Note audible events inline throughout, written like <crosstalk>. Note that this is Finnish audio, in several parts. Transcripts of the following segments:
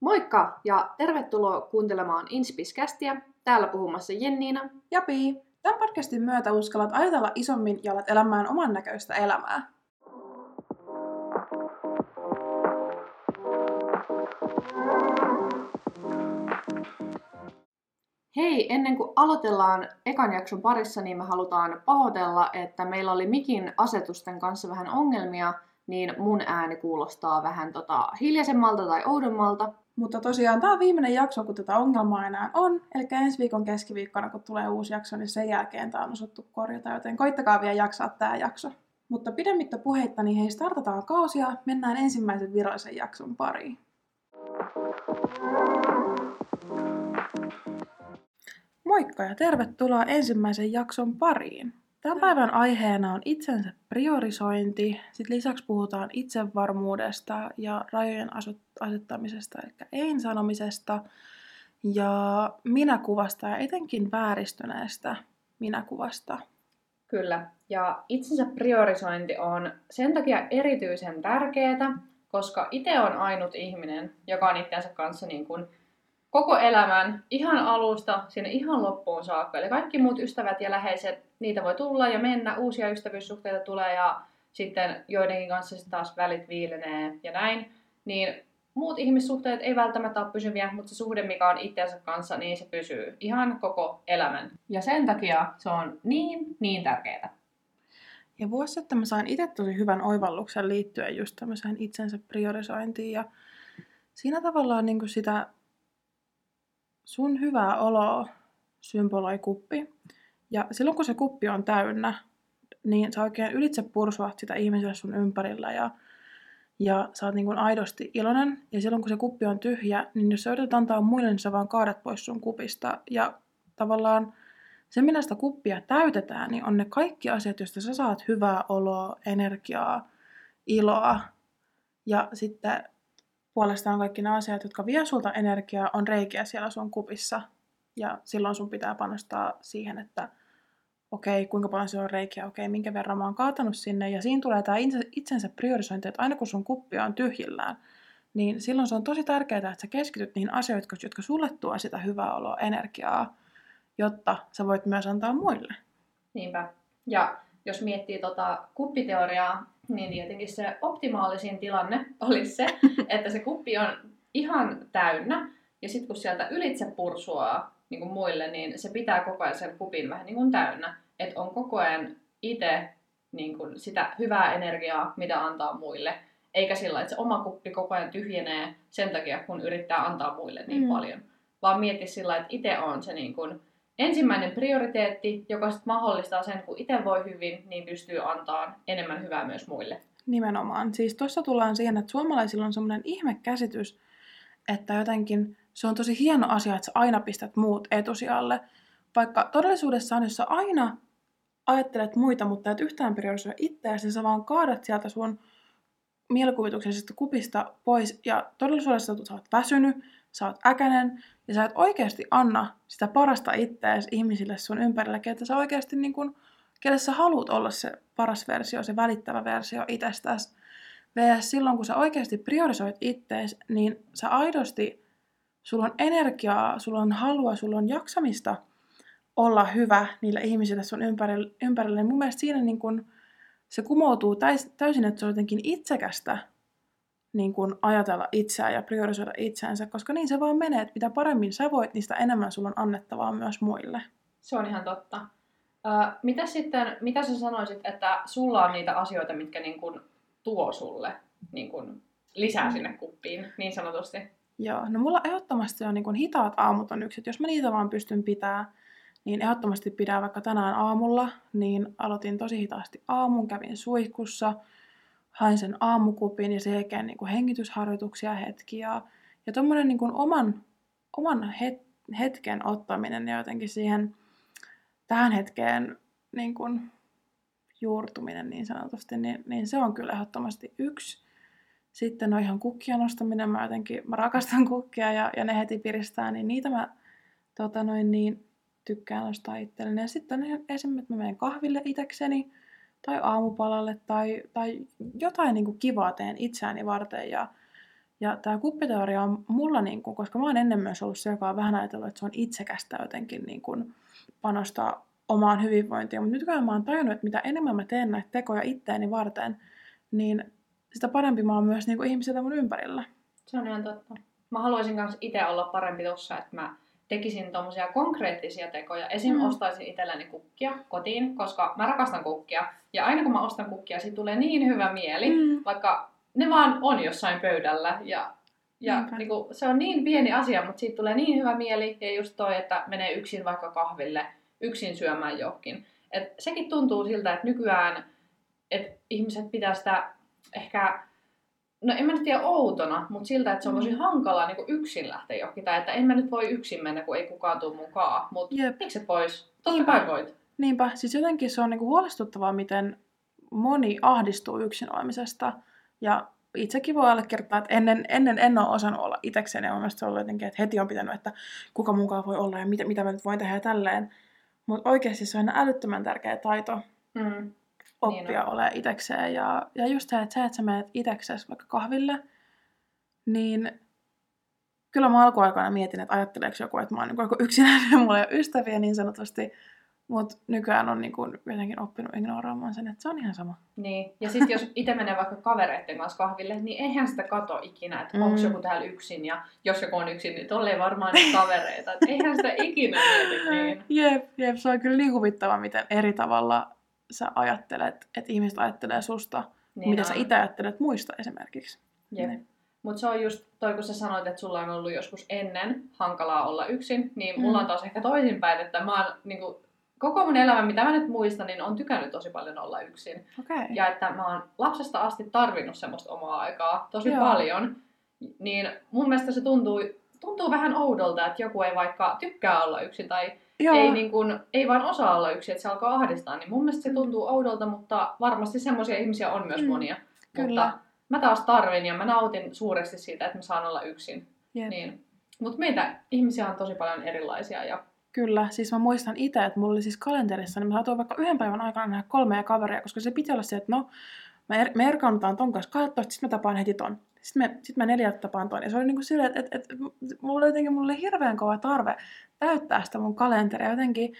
Moikka ja tervetuloa kuuntelemaan Inspiskästiä. Täällä puhumassa Jenniina. Ja Pii. Tämän podcastin myötä uskallat ajatella isommin ja alat elämään oman näköistä elämää. Hei, ennen kuin aloitellaan ekan jakson parissa, niin me halutaan pahoitella, että meillä oli mikin asetusten kanssa vähän ongelmia, niin mun ääni kuulostaa vähän tota hiljaisemmalta tai oudommalta. Mutta tosiaan tämä on viimeinen jakso, kun tätä ongelmaa enää on. Eli ensi viikon keskiviikkona, kun tulee uusi jakso, niin sen jälkeen tämä on osattu korjata, joten koittakaa vielä jaksaa tämä jakso. Mutta pidemmittä puheitta, niin hei, startataan kausia, mennään ensimmäisen virallisen jakson pariin. Moikka ja tervetuloa ensimmäisen jakson pariin. Tämän päivän aiheena on itsensä priorisointi. Sitten lisäksi puhutaan itsevarmuudesta ja rajojen asettamisesta, eli ei sanomisesta ja minäkuvasta ja etenkin vääristyneestä minäkuvasta. Kyllä, ja itsensä priorisointi on sen takia erityisen tärkeää, koska itse on ainut ihminen, joka on itsensä kanssa niin kuin koko elämän ihan alusta sinne ihan loppuun saakka. Eli kaikki muut ystävät ja läheiset, niitä voi tulla ja mennä, uusia ystävyyssuhteita tulee ja sitten joidenkin kanssa sitten taas välit viilenee ja näin. Niin muut ihmissuhteet ei välttämättä ole pysyviä, mutta se suhde, mikä on itseänsä kanssa, niin se pysyy ihan koko elämän. Ja sen takia se on niin, niin tärkeää. Ja vuosi sitten mä sain itse tosi hyvän oivalluksen liittyen just tämmöiseen itsensä priorisointiin ja siinä tavallaan niin kuin sitä sun hyvää oloa symboloi kuppi. Ja silloin kun se kuppi on täynnä, niin sä oikein ylitse pursuat sitä ihmiselle sun ympärillä ja, ja sä oot niin kuin aidosti iloinen. Ja silloin kun se kuppi on tyhjä, niin jos sä yrität antaa muille, niin sä vaan kaadat pois sun kupista. Ja tavallaan se, millä sitä kuppia täytetään, niin on ne kaikki asiat, joista sä saat hyvää oloa, energiaa, iloa. Ja sitten puolestaan kaikki nämä asiat, jotka vie sulta energiaa, on reikiä siellä sun kupissa. Ja silloin sun pitää panostaa siihen, että okei, okay, kuinka paljon se on reikiä, okei, okay, minkä verran mä oon kaatanut sinne. Ja siinä tulee tämä itsensä priorisointi, että aina kun sun kuppi on tyhjillään, niin silloin se on tosi tärkeää, että sä keskityt niihin asioihin, jotka sulle tuo sitä hyvää oloa, energiaa, jotta sä voit myös antaa muille. Niinpä. Ja jos miettii tota kuppiteoriaa, niin tietenkin se optimaalisin tilanne <laughs> olisi se, että se kuppi on ihan täynnä, ja sitten kun sieltä ylitse pursuaa niin kuin muille, niin se pitää koko ajan sen kupin vähän niin kuin täynnä. Että on koko ajan itse niin kuin sitä hyvää energiaa, mitä antaa muille. Eikä sillä, että se oma kuppi koko ajan tyhjenee sen takia, kun yrittää antaa muille niin mm. paljon. Vaan mietti sillä, että itse on se niin kuin ensimmäinen prioriteetti, joka sitten mahdollistaa sen, kun itse voi hyvin, niin pystyy antaa enemmän hyvää myös muille. Nimenomaan. Siis tuossa tullaan siihen, että suomalaisilla on semmoinen ihmekäsitys, että jotenkin se on tosi hieno asia, että sä aina pistät muut etusijalle. Vaikka todellisuudessa on, jos sä aina ajattelet muita, mutta et yhtään priorisoi itseäsi, sä vaan kaadat sieltä sun mielikuvituksellisesta kupista pois ja todellisuudessa sä oot väsynyt, sä oot äkänen ja sä et oikeasti anna sitä parasta itseäsi ihmisille sun ympärillä, että sä oikeasti niin kun, kelle sä haluat olla se paras versio, se välittävä versio itsestäsi. VS silloin, kun sä oikeasti priorisoit ittees, niin sä aidosti, sulla on energiaa, sulla on halua, sulla on jaksamista olla hyvä niille ihmisille sun ympärille. ympärille. Mun mielestä siinä niin kun, se kumoutuu täysin, että se on jotenkin itsekästä niin kun ajatella itseään ja priorisoida itseänsä, koska niin se vaan menee, että mitä paremmin sä voit, niin sitä enemmän sulla on annettavaa myös muille. Se on ihan totta. Uh, mitä sitten, mitä sä sanoisit, että sulla on niitä asioita, mitkä niin kun tuo sulle niin kun lisää sinne kuppiin, niin sanotusti? Joo, no mulla ehdottomasti on niin kun hitaat aamut on yksi, jos mä niitä vaan pystyn pitää, niin ehdottomasti pidän vaikka tänään aamulla, niin aloitin tosi hitaasti aamun, kävin suihkussa, hain sen aamukupin ja sen jälkeen niin kuin hengitysharjoituksia hetki ja, ja tuommoinen niin oman, oman het, hetken ottaminen ja jotenkin siihen tähän hetkeen niin kuin juurtuminen niin sanotusti, niin, niin se on kyllä ehdottomasti yksi. Sitten on ihan kukkia nostaminen, mä jotenkin, mä rakastan kukkia ja, ja ne heti piristää, niin niitä mä tota noin, niin, tykkään nostaa itselleni. Ja sitten esimerkiksi, että mä menen kahville itekseni, tai aamupalalle tai, tai jotain niin kuin kivaa teen itseäni varten ja, Ja tämä kuppiteoria on mulla, niin kuin, koska mä oon ennen myös ollut se, joka on vähän ajatellut, että se on itsekästä jotenkin niin kuin, panostaa omaan hyvinvointiin. Mutta nyt mä oon tajunnut, että mitä enemmän mä teen näitä tekoja itteeni varten, niin sitä parempi mä oon myös niin kuin ihmisiltä mun ympärillä. Se on ihan totta. Mä haluaisin myös itse olla parempi tuossa, että mä tekisin tommosia konkreettisia tekoja. Esim. Mm. ostaisin itselleni kukkia kotiin, koska mä rakastan kukkia. Ja aina kun mä ostan kukkia, siitä tulee niin hyvä mieli, mm. vaikka ne vaan on jossain pöydällä. Ja, ja niin kuin, se on niin pieni asia, mutta siitä tulee niin hyvä mieli. Ja just toi, että menee yksin vaikka kahville, yksin syömään johonkin. Et sekin tuntuu siltä, että nykyään että ihmiset pitää sitä ehkä no en mä nyt tiedä outona, mutta siltä, että se on tosi mm. hankalaa niin yksin lähteä johonkin. Tai että en mä nyt voi yksin mennä, kun ei kukaan tule mukaan. Mutta miksi pois? Totta kai voit. Niinpä. Siis jotenkin se on niinku huolestuttavaa, miten moni ahdistuu yksin olemisesta. Ja itsekin voi allekirjoittaa, että ennen, ennen en ole osannut olla itsekseen. Ja mielestäni se on ollut jotenkin, että heti on pitänyt, että kuka mukaan voi olla ja mitä, mitä mä nyt voin tehdä ja tälleen. Mutta oikeasti se on älyttömän tärkeä taito. Mm oppia niin olemaan itsekseen. Ja, ja just se, että se, että sä menet itseksesi vaikka kahville, niin kyllä mä alkuaikoina mietin, että ajatteleeko joku, että mä oon niin yksinäinen ja mulla ei ole ystäviä niin sanotusti. Mutta nykyään on niinku jotenkin oppinut ignoraamaan sen, että se on ihan sama. Niin. Ja sitten jos itse menee vaikka kavereiden kanssa kahville, niin eihän sitä kato ikinä, että mm. onko joku täällä yksin. Ja jos joku on yksin, niin tolleen varmaan ne kavereita. Et eihän sitä ikinä mieti niin. <laughs> Jep, jep, se on kyllä niin huvittava, miten eri tavalla sä ajattelet, että ihmiset ajattelee susta, niin mitä on. sä itse ajattelet muista esimerkiksi. Jep. Niin. Mutta se on just toi, kun sä sanoit, että sulla on ollut joskus ennen hankalaa olla yksin, niin mulla mm. on taas ehkä toisinpäin, että mä oon niin kuin, koko mun elämä, mitä mä nyt muistan, niin on tykännyt tosi paljon olla yksin. Okay. Ja että mä oon lapsesta asti tarvinnut semmoista omaa aikaa tosi Joo. paljon. Niin mun mielestä se tuntuu, tuntuu vähän oudolta, että joku ei vaikka tykkää olla yksin tai Joo. Ei, niin kun, ei vaan osaa olla yksin, että se alkaa ahdistaa. Niin mun mielestä se tuntuu oudolta, mutta varmasti semmoisia ihmisiä on myös mm. monia. Kyllä. Mutta mä taas tarvin ja mä nautin suuresti siitä, että mä saan olla yksin. Yep. Niin. Mutta meitä ihmisiä on tosi paljon erilaisia. Ja... Kyllä, siis mä muistan itse, että mulla oli siis kalenterissa, niin mä saatoin vaikka yhden päivän aikana nähdä kolmea kaveria, koska se piti olla se, että no, me, er, me erkaannutaan ton kanssa 12, sitten mä tapaan heti ton. Sitten me, sit mä neljältä tapaan ton. Ja se oli niinku silleen, että et, et, mulla oli jotenkin mulla oli hirveän kova tarve täyttää sitä mun kalenteria. Jotenkin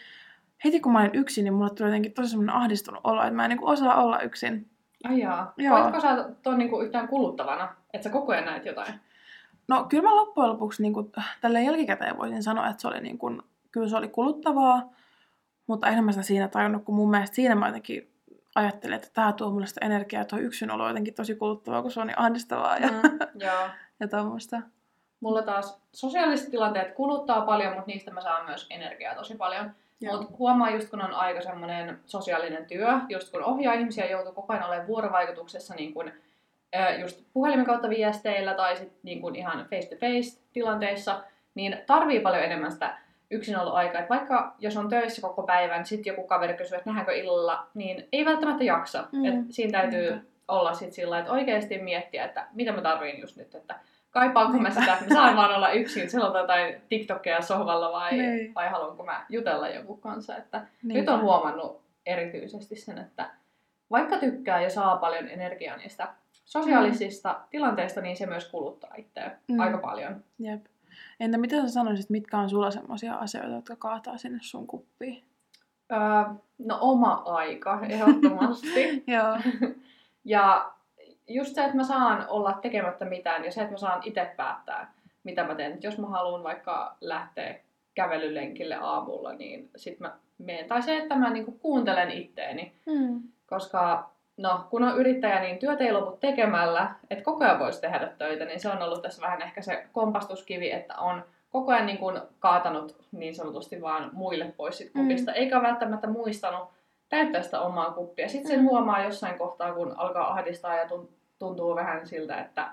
heti kun mä olin yksin, niin mulle tuli jotenkin tosi semmoinen ahdistunut olo, että mä en niinku osaa olla yksin. Ai jaa. Joo. Voitko sä tuon niinku yhtään kuluttavana, että sä koko ajan näet jotain? No kyllä mä loppujen lopuksi niinku, tälle jälkikäteen voisin sanoa, että se oli niinku, kyllä se oli kuluttavaa, mutta enemmän sitä siinä tajunnut, kun mun mielestä siinä mä jotenkin ajattelin, että tämä tuo mulle sitä energiaa, tuo yksinolo on jotenkin tosi kuluttavaa, kun se on niin ahdistavaa ja, mm, <laughs> joo. ja tuommoista. Mulla taas sosiaaliset tilanteet kuluttaa paljon, mutta niistä mä saan myös energiaa tosi paljon. Mutta huomaa just kun on aika semmoinen sosiaalinen työ, just kun ohjaa ihmisiä joutuu koko ajan olemaan vuorovaikutuksessa niin kun, just puhelimen kautta viesteillä tai sitten niin ihan face-to-face tilanteissa, niin tarvii paljon enemmän sitä yksinoloaikaa. Että vaikka jos on töissä koko päivän, sitten joku kaveri kysyy, että nähdäänkö illalla, niin ei välttämättä jaksa. Mm. Et siinä täytyy mm. olla sitten sillä että oikeasti miettiä, että mitä mä tarviin just nyt, että kaipaanko mä sitä, että mä saan vaan olla yksin, silloin jotain TikTokia sohvalla vai, niin. vai haluanko mä jutella joku kanssa. Että niin. nyt on huomannut erityisesti sen, että vaikka tykkää ja saa paljon energiaa niistä sosiaalisista mm. tilanteista, niin se myös kuluttaa itseä mm. aika paljon. Jep. Entä mitä sä sanoisit, mitkä on sulla sellaisia asioita, jotka kaataa sinne sun kuppiin? Öö, no oma aika, ehdottomasti. <laughs> Joo. <laughs> ja just se, että mä saan olla tekemättä mitään ja se, että mä saan itse päättää, mitä mä teen. Jos mä haluan vaikka lähteä kävelylenkille aamulla, niin sit mä menen. Tai se, että mä niinku kuuntelen itteeni. Mm. Koska no, kun on yrittäjä, niin työt ei lopu tekemällä, että koko ajan voisi tehdä töitä, niin se on ollut tässä vähän ehkä se kompastuskivi, että on koko ajan niin kuin kaatanut niin sanotusti vaan muille pois sit kupista, mm. eikä välttämättä muistanut täyttää sitä omaa kuppia. Sitten sen mm. huomaa jossain kohtaa, kun alkaa ahdistaa ja tuntuu vähän siltä, että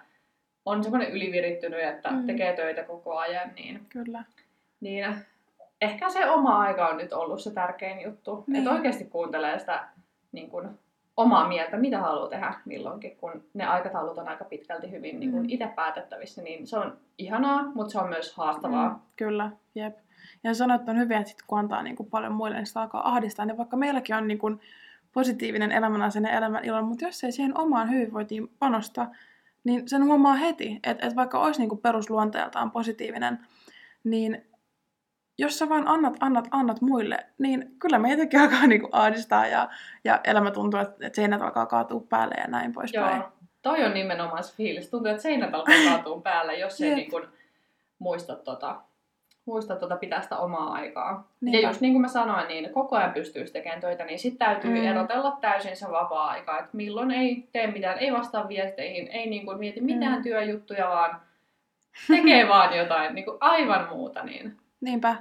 on semmoinen ylivirittynyt, että mm. tekee töitä koko ajan, niin, Kyllä. niin ehkä se oma aika on nyt ollut se tärkein juttu. Niin. Että oikeasti kuuntelee sitä niin kuin, omaa mieltä, mitä haluaa tehdä milloinkin, kun ne aikataulut on aika pitkälti hyvin niin kuin mm. itse päätettävissä, niin se on ihanaa, mutta se on myös haastavaa. Mm, kyllä, jep. Ja sanoit, että on hyvä, että sit, kun antaa niin kuin paljon muille, niin sitä alkaa ahdistaa. Niin vaikka meilläkin on niin kuin positiivinen elämänasenne elämän ilon, mutta jos ei siihen omaan hyvinvointiin panosta, niin sen huomaa heti, että, että vaikka olisi niin kuin perusluonteeltaan positiivinen, niin jos sä vaan annat, annat, annat muille, niin kyllä meitäkin alkaa niinku ahdistaa ja, ja elämä tuntuu, että, seinät alkaa kaatua päälle ja näin poispäin. Joo, toi on nimenomaan se fiilis. Tuntuu, että seinät alkaa <laughs> kaatua päälle, jos ei niin kuin muista, tota, muista tota pitää sitä omaa aikaa. Niinpä. Ja just niin kuin mä sanoin, niin koko ajan pystyy tekemään töitä, niin sitten täytyy mm. erotella täysin se vapaa-aika, että milloin ei tee mitään, ei vastaa viesteihin, ei niin kuin mieti mitään mm. työjuttuja, vaan tekee <laughs> vaan jotain niin kuin aivan muuta. Niin Niinpä,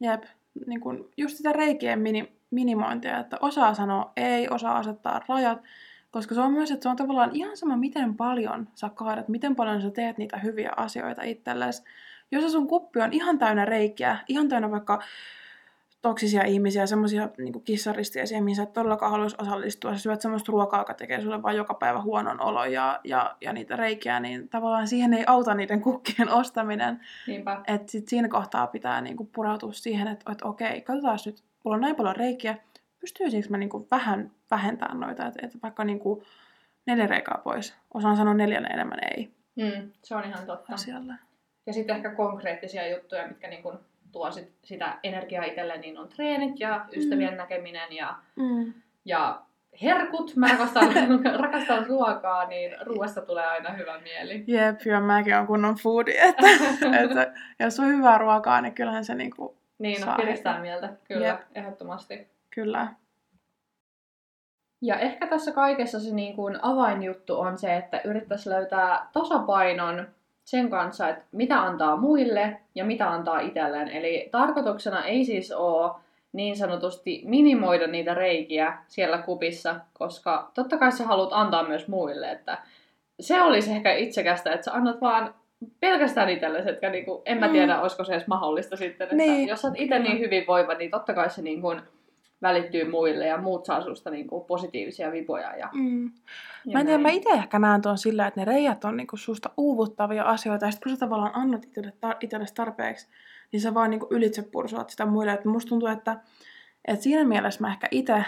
jep. Niin kun just sitä reikien mini, minimointia, että osaa sanoa ei, osaa asettaa rajat, koska se on myös, että se on tavallaan ihan sama, miten paljon sä kaadat, miten paljon sä teet niitä hyviä asioita itsellesi. Jos sun kuppi on ihan täynnä reikiä, ihan täynnä vaikka toksisia ihmisiä, semmoisia niin kissaristiaisia, mihin sä et todellakaan haluaisi osallistua. Sä syöt semmoista ruokaa, joka tekee sulle vain joka päivä huonon olo ja, ja, ja niitä reikiä, niin tavallaan siihen ei auta niiden kukkien ostaminen. Niinpä. Et sit siinä kohtaa pitää niin kuin pureutua siihen, että, että okei, katsotaan nyt, mulla on näin paljon reikiä, pystyisikö mä niin kuin vähän vähentämään noita, että, että vaikka niin kuin neljä reikää pois. Osaan sanoa neljän enemmän ei. Mm, se on ihan totta. Asialle. Ja sitten ehkä konkreettisia juttuja, mitkä niin kuin tuo sit sitä energiaa itselle, niin on treenit ja ystävien mm. näkeminen ja, mm. ja herkut. Mä <laughs> rakastan, rakastan ruokaa, niin ruoasta tulee aina hyvä mieli. Jep, ja mäkin on kunnon foodi, että, <laughs> että jos on hyvää ruokaa, niin kyllähän se niinku Niin, no, piristää mieltä, kyllä, Jep. ehdottomasti. Kyllä. Ja ehkä tässä kaikessa se niin kuin avainjuttu on se, että yrittäisi löytää tasapainon sen kanssa, että mitä antaa muille ja mitä antaa itselleen. Eli tarkoituksena ei siis ole niin sanotusti minimoida niitä reikiä siellä kupissa, koska totta kai sä haluat antaa myös muille, että se olisi ehkä itsekästä, että sä annat vaan pelkästään itsellesi, että niinku, en mä mm. tiedä, mm. olisiko se edes mahdollista sitten, että niin. jos sä oot itse niin hyvinvoiva, niin totta kai se niin kuin, välittyy muille ja muut saa susta niin kuin positiivisia vipoja. Ja, mm. ja mä en tiedä, mä itse ehkä näen tuon sillä, että ne reijät on niin kuin susta uuvuttavia asioita, ja sitten kun sä tavallaan annat itsellesi tarpeeksi, niin sä vaan niin kuin ylitse pursuat sitä muille. Et musta tuntuu, että, että siinä mielessä mä ehkä itse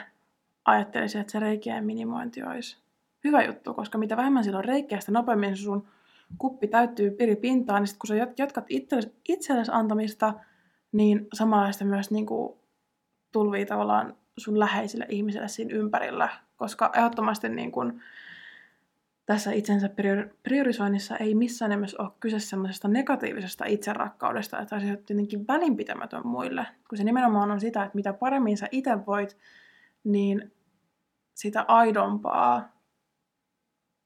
ajattelisin, että se reikien minimointi olisi hyvä juttu, koska mitä vähemmän sillä on reikkiä, sitä nopeammin sun kuppi täyttyy piripintaan, niin sit kun sä jatkat itsellesi, itsellesi antamista, niin samanlaista myös niin kuin tulvii tavallaan sun läheisille ihmisille siinä ympärillä, koska ehdottomasti niin kun tässä itsensä priorisoinnissa ei missään nimessä ole kyse semmoisesta negatiivisesta itserakkaudesta, että olisi jotenkin välinpitämätön muille, kun se nimenomaan on sitä, että mitä paremmin sä itse voit, niin sitä aidompaa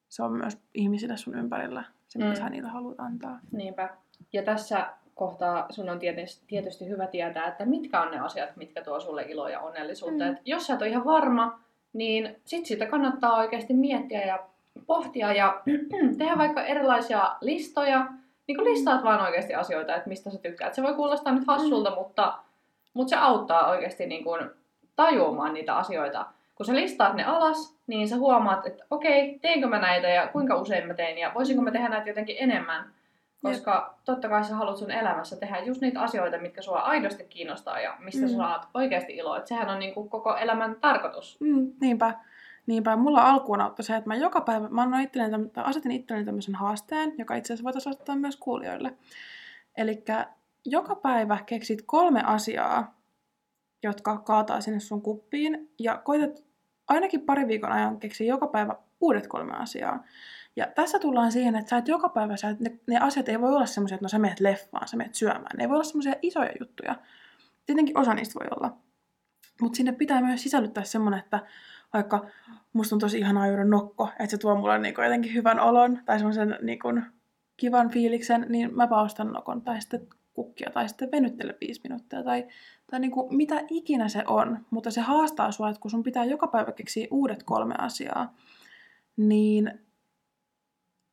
se on myös ihmisille sun ympärillä, se mitä mm. sä niitä haluat antaa. Niinpä. Ja tässä kohtaa sun on tietysti hyvä tietää, että mitkä on ne asiat, mitkä tuo sulle iloa ja onnellisuutta. Mm. Et jos sä et ole ihan varma, niin sit sitä kannattaa oikeasti miettiä ja pohtia ja <clears throat> tehdä vaikka erilaisia listoja. Niin kuin listaat vaan oikeasti asioita, että mistä sä tykkäät. Se voi kuulostaa nyt hassulta, mm. mutta, mutta se auttaa oikeasti niin kuin tajuamaan niitä asioita. Kun sä listaat ne alas, niin sä huomaat, että okei, teenkö mä näitä ja kuinka usein mä teen ja voisinko mä tehdä näitä jotenkin enemmän. Koska Jep. totta kai sä haluat sun elämässä tehdä just niitä asioita, mitkä sua aidosti kiinnostaa ja mistä mm. sä saat oikeasti iloa. Että sehän on niinku koko elämän tarkoitus. Mm, niinpä. Niinpä. Mulla alkuun auttoi se, että mä joka päivä, mä itselleni, asetin itselleni tämmöisen haasteen, joka itse asiassa voitaisiin asettaa myös kuulijoille. Eli joka päivä keksit kolme asiaa, jotka kaataa sinne sun kuppiin, ja koitat ainakin pari viikon ajan keksiä joka päivä uudet kolme asiaa. Ja tässä tullaan siihen, että sä et joka päivä, sä et, ne, ne asiat ei voi olla semmoisia, että no sä meet leffaan, sä meet syömään. Ne ei voi olla semmoisia isoja juttuja. Tietenkin osa niistä voi olla. Mutta sinne pitää myös sisällyttää semmoinen, että vaikka musta on tosi ihanaa juoda nokko, että se tuo mulle niinku jotenkin hyvän olon tai semmoisen niinku kivan fiiliksen, niin mä ostan nokon tai sitten kukkia tai sitten venyttele viisi minuuttia tai, tai niinku mitä ikinä se on. Mutta se haastaa sua, että kun sun pitää joka päivä keksiä uudet kolme asiaa, niin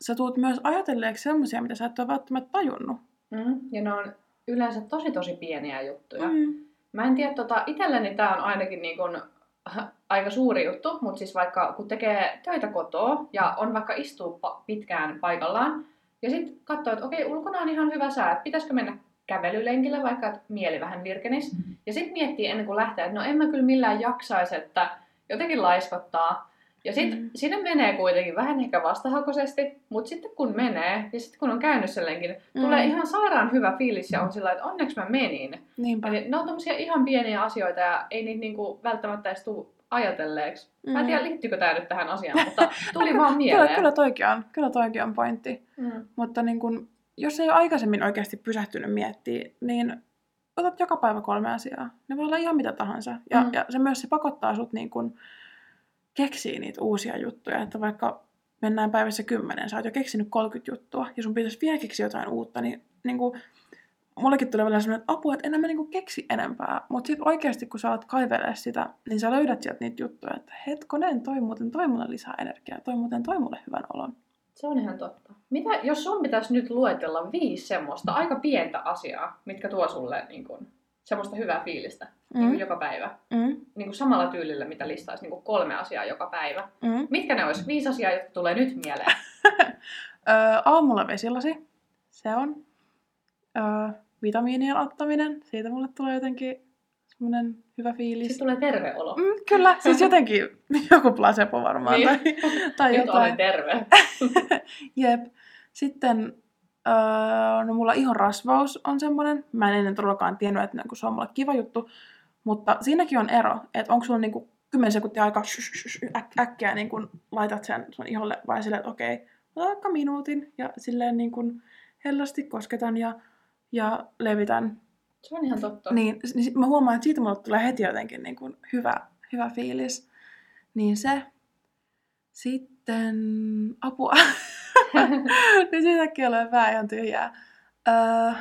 sä tuut myös ajatelleeksi semmoisia, mitä sä et ole välttämättä tajunnut. Mm, ja ne on yleensä tosi tosi pieniä juttuja. Mm. Mä en tiedä, tota, itselleni tää on ainakin niin kun, <laughs> aika suuri juttu, mutta siis vaikka kun tekee töitä kotoa ja on vaikka istuu pa- pitkään paikallaan, ja sitten katsoo, että okei, ulkona on ihan hyvä sää, että pitäisikö mennä kävelylenkille, vaikka että mieli vähän virkenis. Mm. Ja sitten miettii ennen kuin lähtee, että no en mä kyllä millään jaksaisi, että jotenkin laiskottaa. Ja sitten Mm. sinne menee kuitenkin vähän ehkä vastahakoisesti, mutta sitten kun menee, ja sitten kun on käynyt selleenkin, Mm. tulee ihan sairaan hyvä fiilis ja on sillä että onneksi mä menin. Niinpä. Eli ne on tommosia ihan pieniä asioita ja ei niitä niinku välttämättä edes tuu ajatelleeksi. Mm. Mä en Mm. tiedä, liittyykö tämä nyt tähän asiaan, mutta tuli vaan mieleen. Kyllä, kyllä toikin on, kyllä toikin on pointti. Mm. Mutta niin kun, jos ei ole aikaisemmin oikeasti pysähtynyt miettiä, niin otat joka päivä kolme asiaa. Ne voi olla ihan mitä tahansa. Ja. Mm. ja se myös se pakottaa sut niin kun keksiä niitä uusia juttuja. Että vaikka mennään päivässä kymmenen, sä oot jo keksinyt 30 juttua, ja sun pitäisi vielä keksiä jotain uutta, niin, niin kun, mullekin tulee vielä sellainen, että että enää mä niin keksi enempää. Mutta sitten oikeasti, kun sä alat kaivelemaan sitä, niin sä löydät sieltä niitä juttuja, että hetkonen, toi muuten toi mulle lisää energiaa, toi muuten toi mulle hyvän olon. Se on ihan totta. Mitä, jos sun pitäisi nyt luetella viisi semmoista aika pientä asiaa, mitkä tuo sulle niin kun, semmoista hyvää fiilistä mm. niin Mm. kun joka päivä, Mm. niin kun samalla tyylillä, mitä listaisi niin kun kolme asiaa joka päivä. Mm. Mitkä ne olisi? Viisi asiaa, jotka tulee nyt mieleen. <laughs> Öö, aamulla vesilasi. Se on. Öö, vitamiinien ottaminen. Siitä mulle tulee jotenkin semmoinen hyvä fiilis. Sitten tulee terve olo. Mm, kyllä, siis jotenkin <laughs> joku placebo varmaan. Niin. Tai, tai Nyt jotain. olen terve. <laughs> Jep. Sitten öö, no mulla ihon rasvaus on semmoinen. Mä en ennen todellakaan tiennyt, että niinku se on mulle kiva juttu. Mutta siinäkin on ero, että onko sulla niinku 10 sekuntia aikaa äk- äkkiä niin kun laitat sen sun iholle vai silleen, että okei, ota vaikka minuutin ja silleen niin kun hellästi kosketan ja, ja levitän. Se on ihan totta. Niin, niin mä huomaan, että siitä mulle tulee heti jotenkin niin kun hyvä, hyvä fiilis. Niin se. Sitten apua. <laughs> <laughs> Nyt siitäkin olen pää ihan tyhjää. Öö,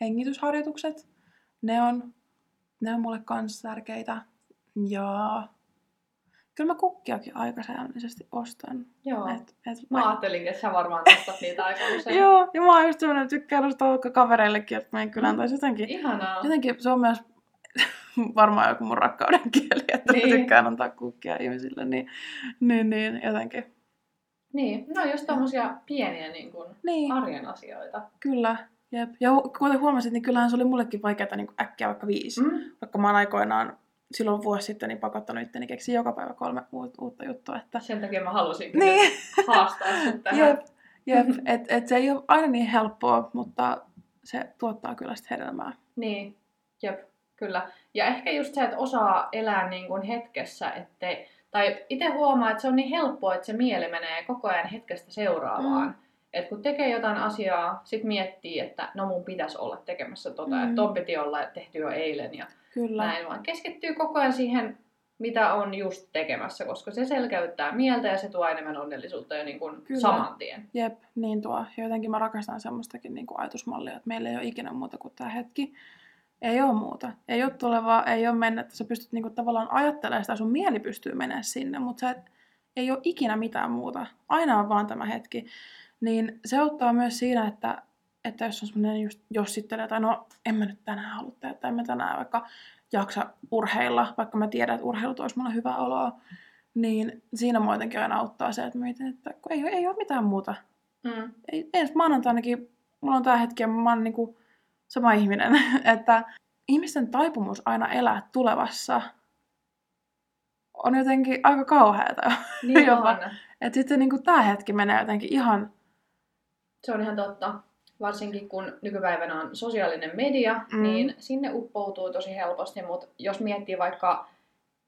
hengitysharjoitukset. Ne on, ne on mulle kans tärkeitä. Ja kyllä mä kukkiakin aika säännöllisesti ostan. Joo. Et, et Mä ajattelin, että sä varmaan ostat niitä aika usein. <laughs> Joo, ja mä oon just sellainen, että tykkään ostaa vaikka kavereillekin, että meidän kylään tai jotenkin. Ihanaa. Jotenkin se on myös <laughs> varmaan joku mun rakkauden kieli, että niin. mä tykkään antaa kukkia ihmisille, niin, niin, niin jotenkin. Niin, no jos tommosia pieniä niin kuin Niin, arjen asioita. kyllä. Jep. Ja kuten huomasit, niin kyllähän se oli mullekin vaikeaa niin äkkiä vaikka viisi. Mm. Vaikka mä oon aikoinaan silloin vuosi sitten niin pakottanut itteni keksiä joka päivä kolme uut, uutta juttua. Että... Sen takia mä halusin Niin, haastaa sut <laughs> tähän. jep, jep. <laughs> Et, et se ei ole aina niin helppoa, mutta se tuottaa kyllä sitä hedelmää. Niin, jep, kyllä. Ja ehkä just se, että osaa elää niin kuin hetkessä, ettei, tai itse huomaa, että se on niin helppoa, että se mieli menee koko ajan hetkestä seuraavaan. Mm. Et kun tekee jotain asiaa, sit miettii, että no mun pitäisi olla tekemässä tota, Mm. että ton piti olla tehty jo eilen ja Kyllä. näin, vaan keskittyy koko ajan siihen, mitä on just tekemässä, koska se selkeyttää mieltä ja se tuo enemmän onnellisuutta jo niin kuin Kyllä. saman tien. Jep, niin tuo. Ja jotenkin mä rakastan semmoistakin niin kuin ajatusmallia, että meillä ei ole ikinä muuta kuin tämä hetki. Ei ole muuta. Ei ole tulevaa, ei ole mennettä. Sä pystyt niin kuin, tavallaan ajattelemaan sitä, sun mieli pystyy menemään sinne, mutta sä et, ei ole ikinä mitään muuta. Aina on vaan tämä hetki. Niin se auttaa myös siinä, että, että jos on semmoinen just jossittelee, tai no en mä nyt tänään halua tehdä, tai en mä tänään vaikka jaksa urheilla, vaikka mä tiedän, että urheilu toisi mulle hyvää oloa, niin siinä mua jotenkin aina auttaa se, että mietin, että kun ei, ei ole mitään muuta Mm. ei, ensi maanantainakin mulla on tää hetki ja mä oon niinku sama ihminen, <laughs> että ihmisten taipumus aina elää tulevassa on jotenkin aika kauheata. Niin <laughs> Jopa. on. että sitten niinku tää hetki menee jotenkin ihan, Se on ihan totta. Varsinkin kun nykypäivänä on sosiaalinen media, mm. niin sinne uppoutuu tosi helposti, mutta jos miettii vaikka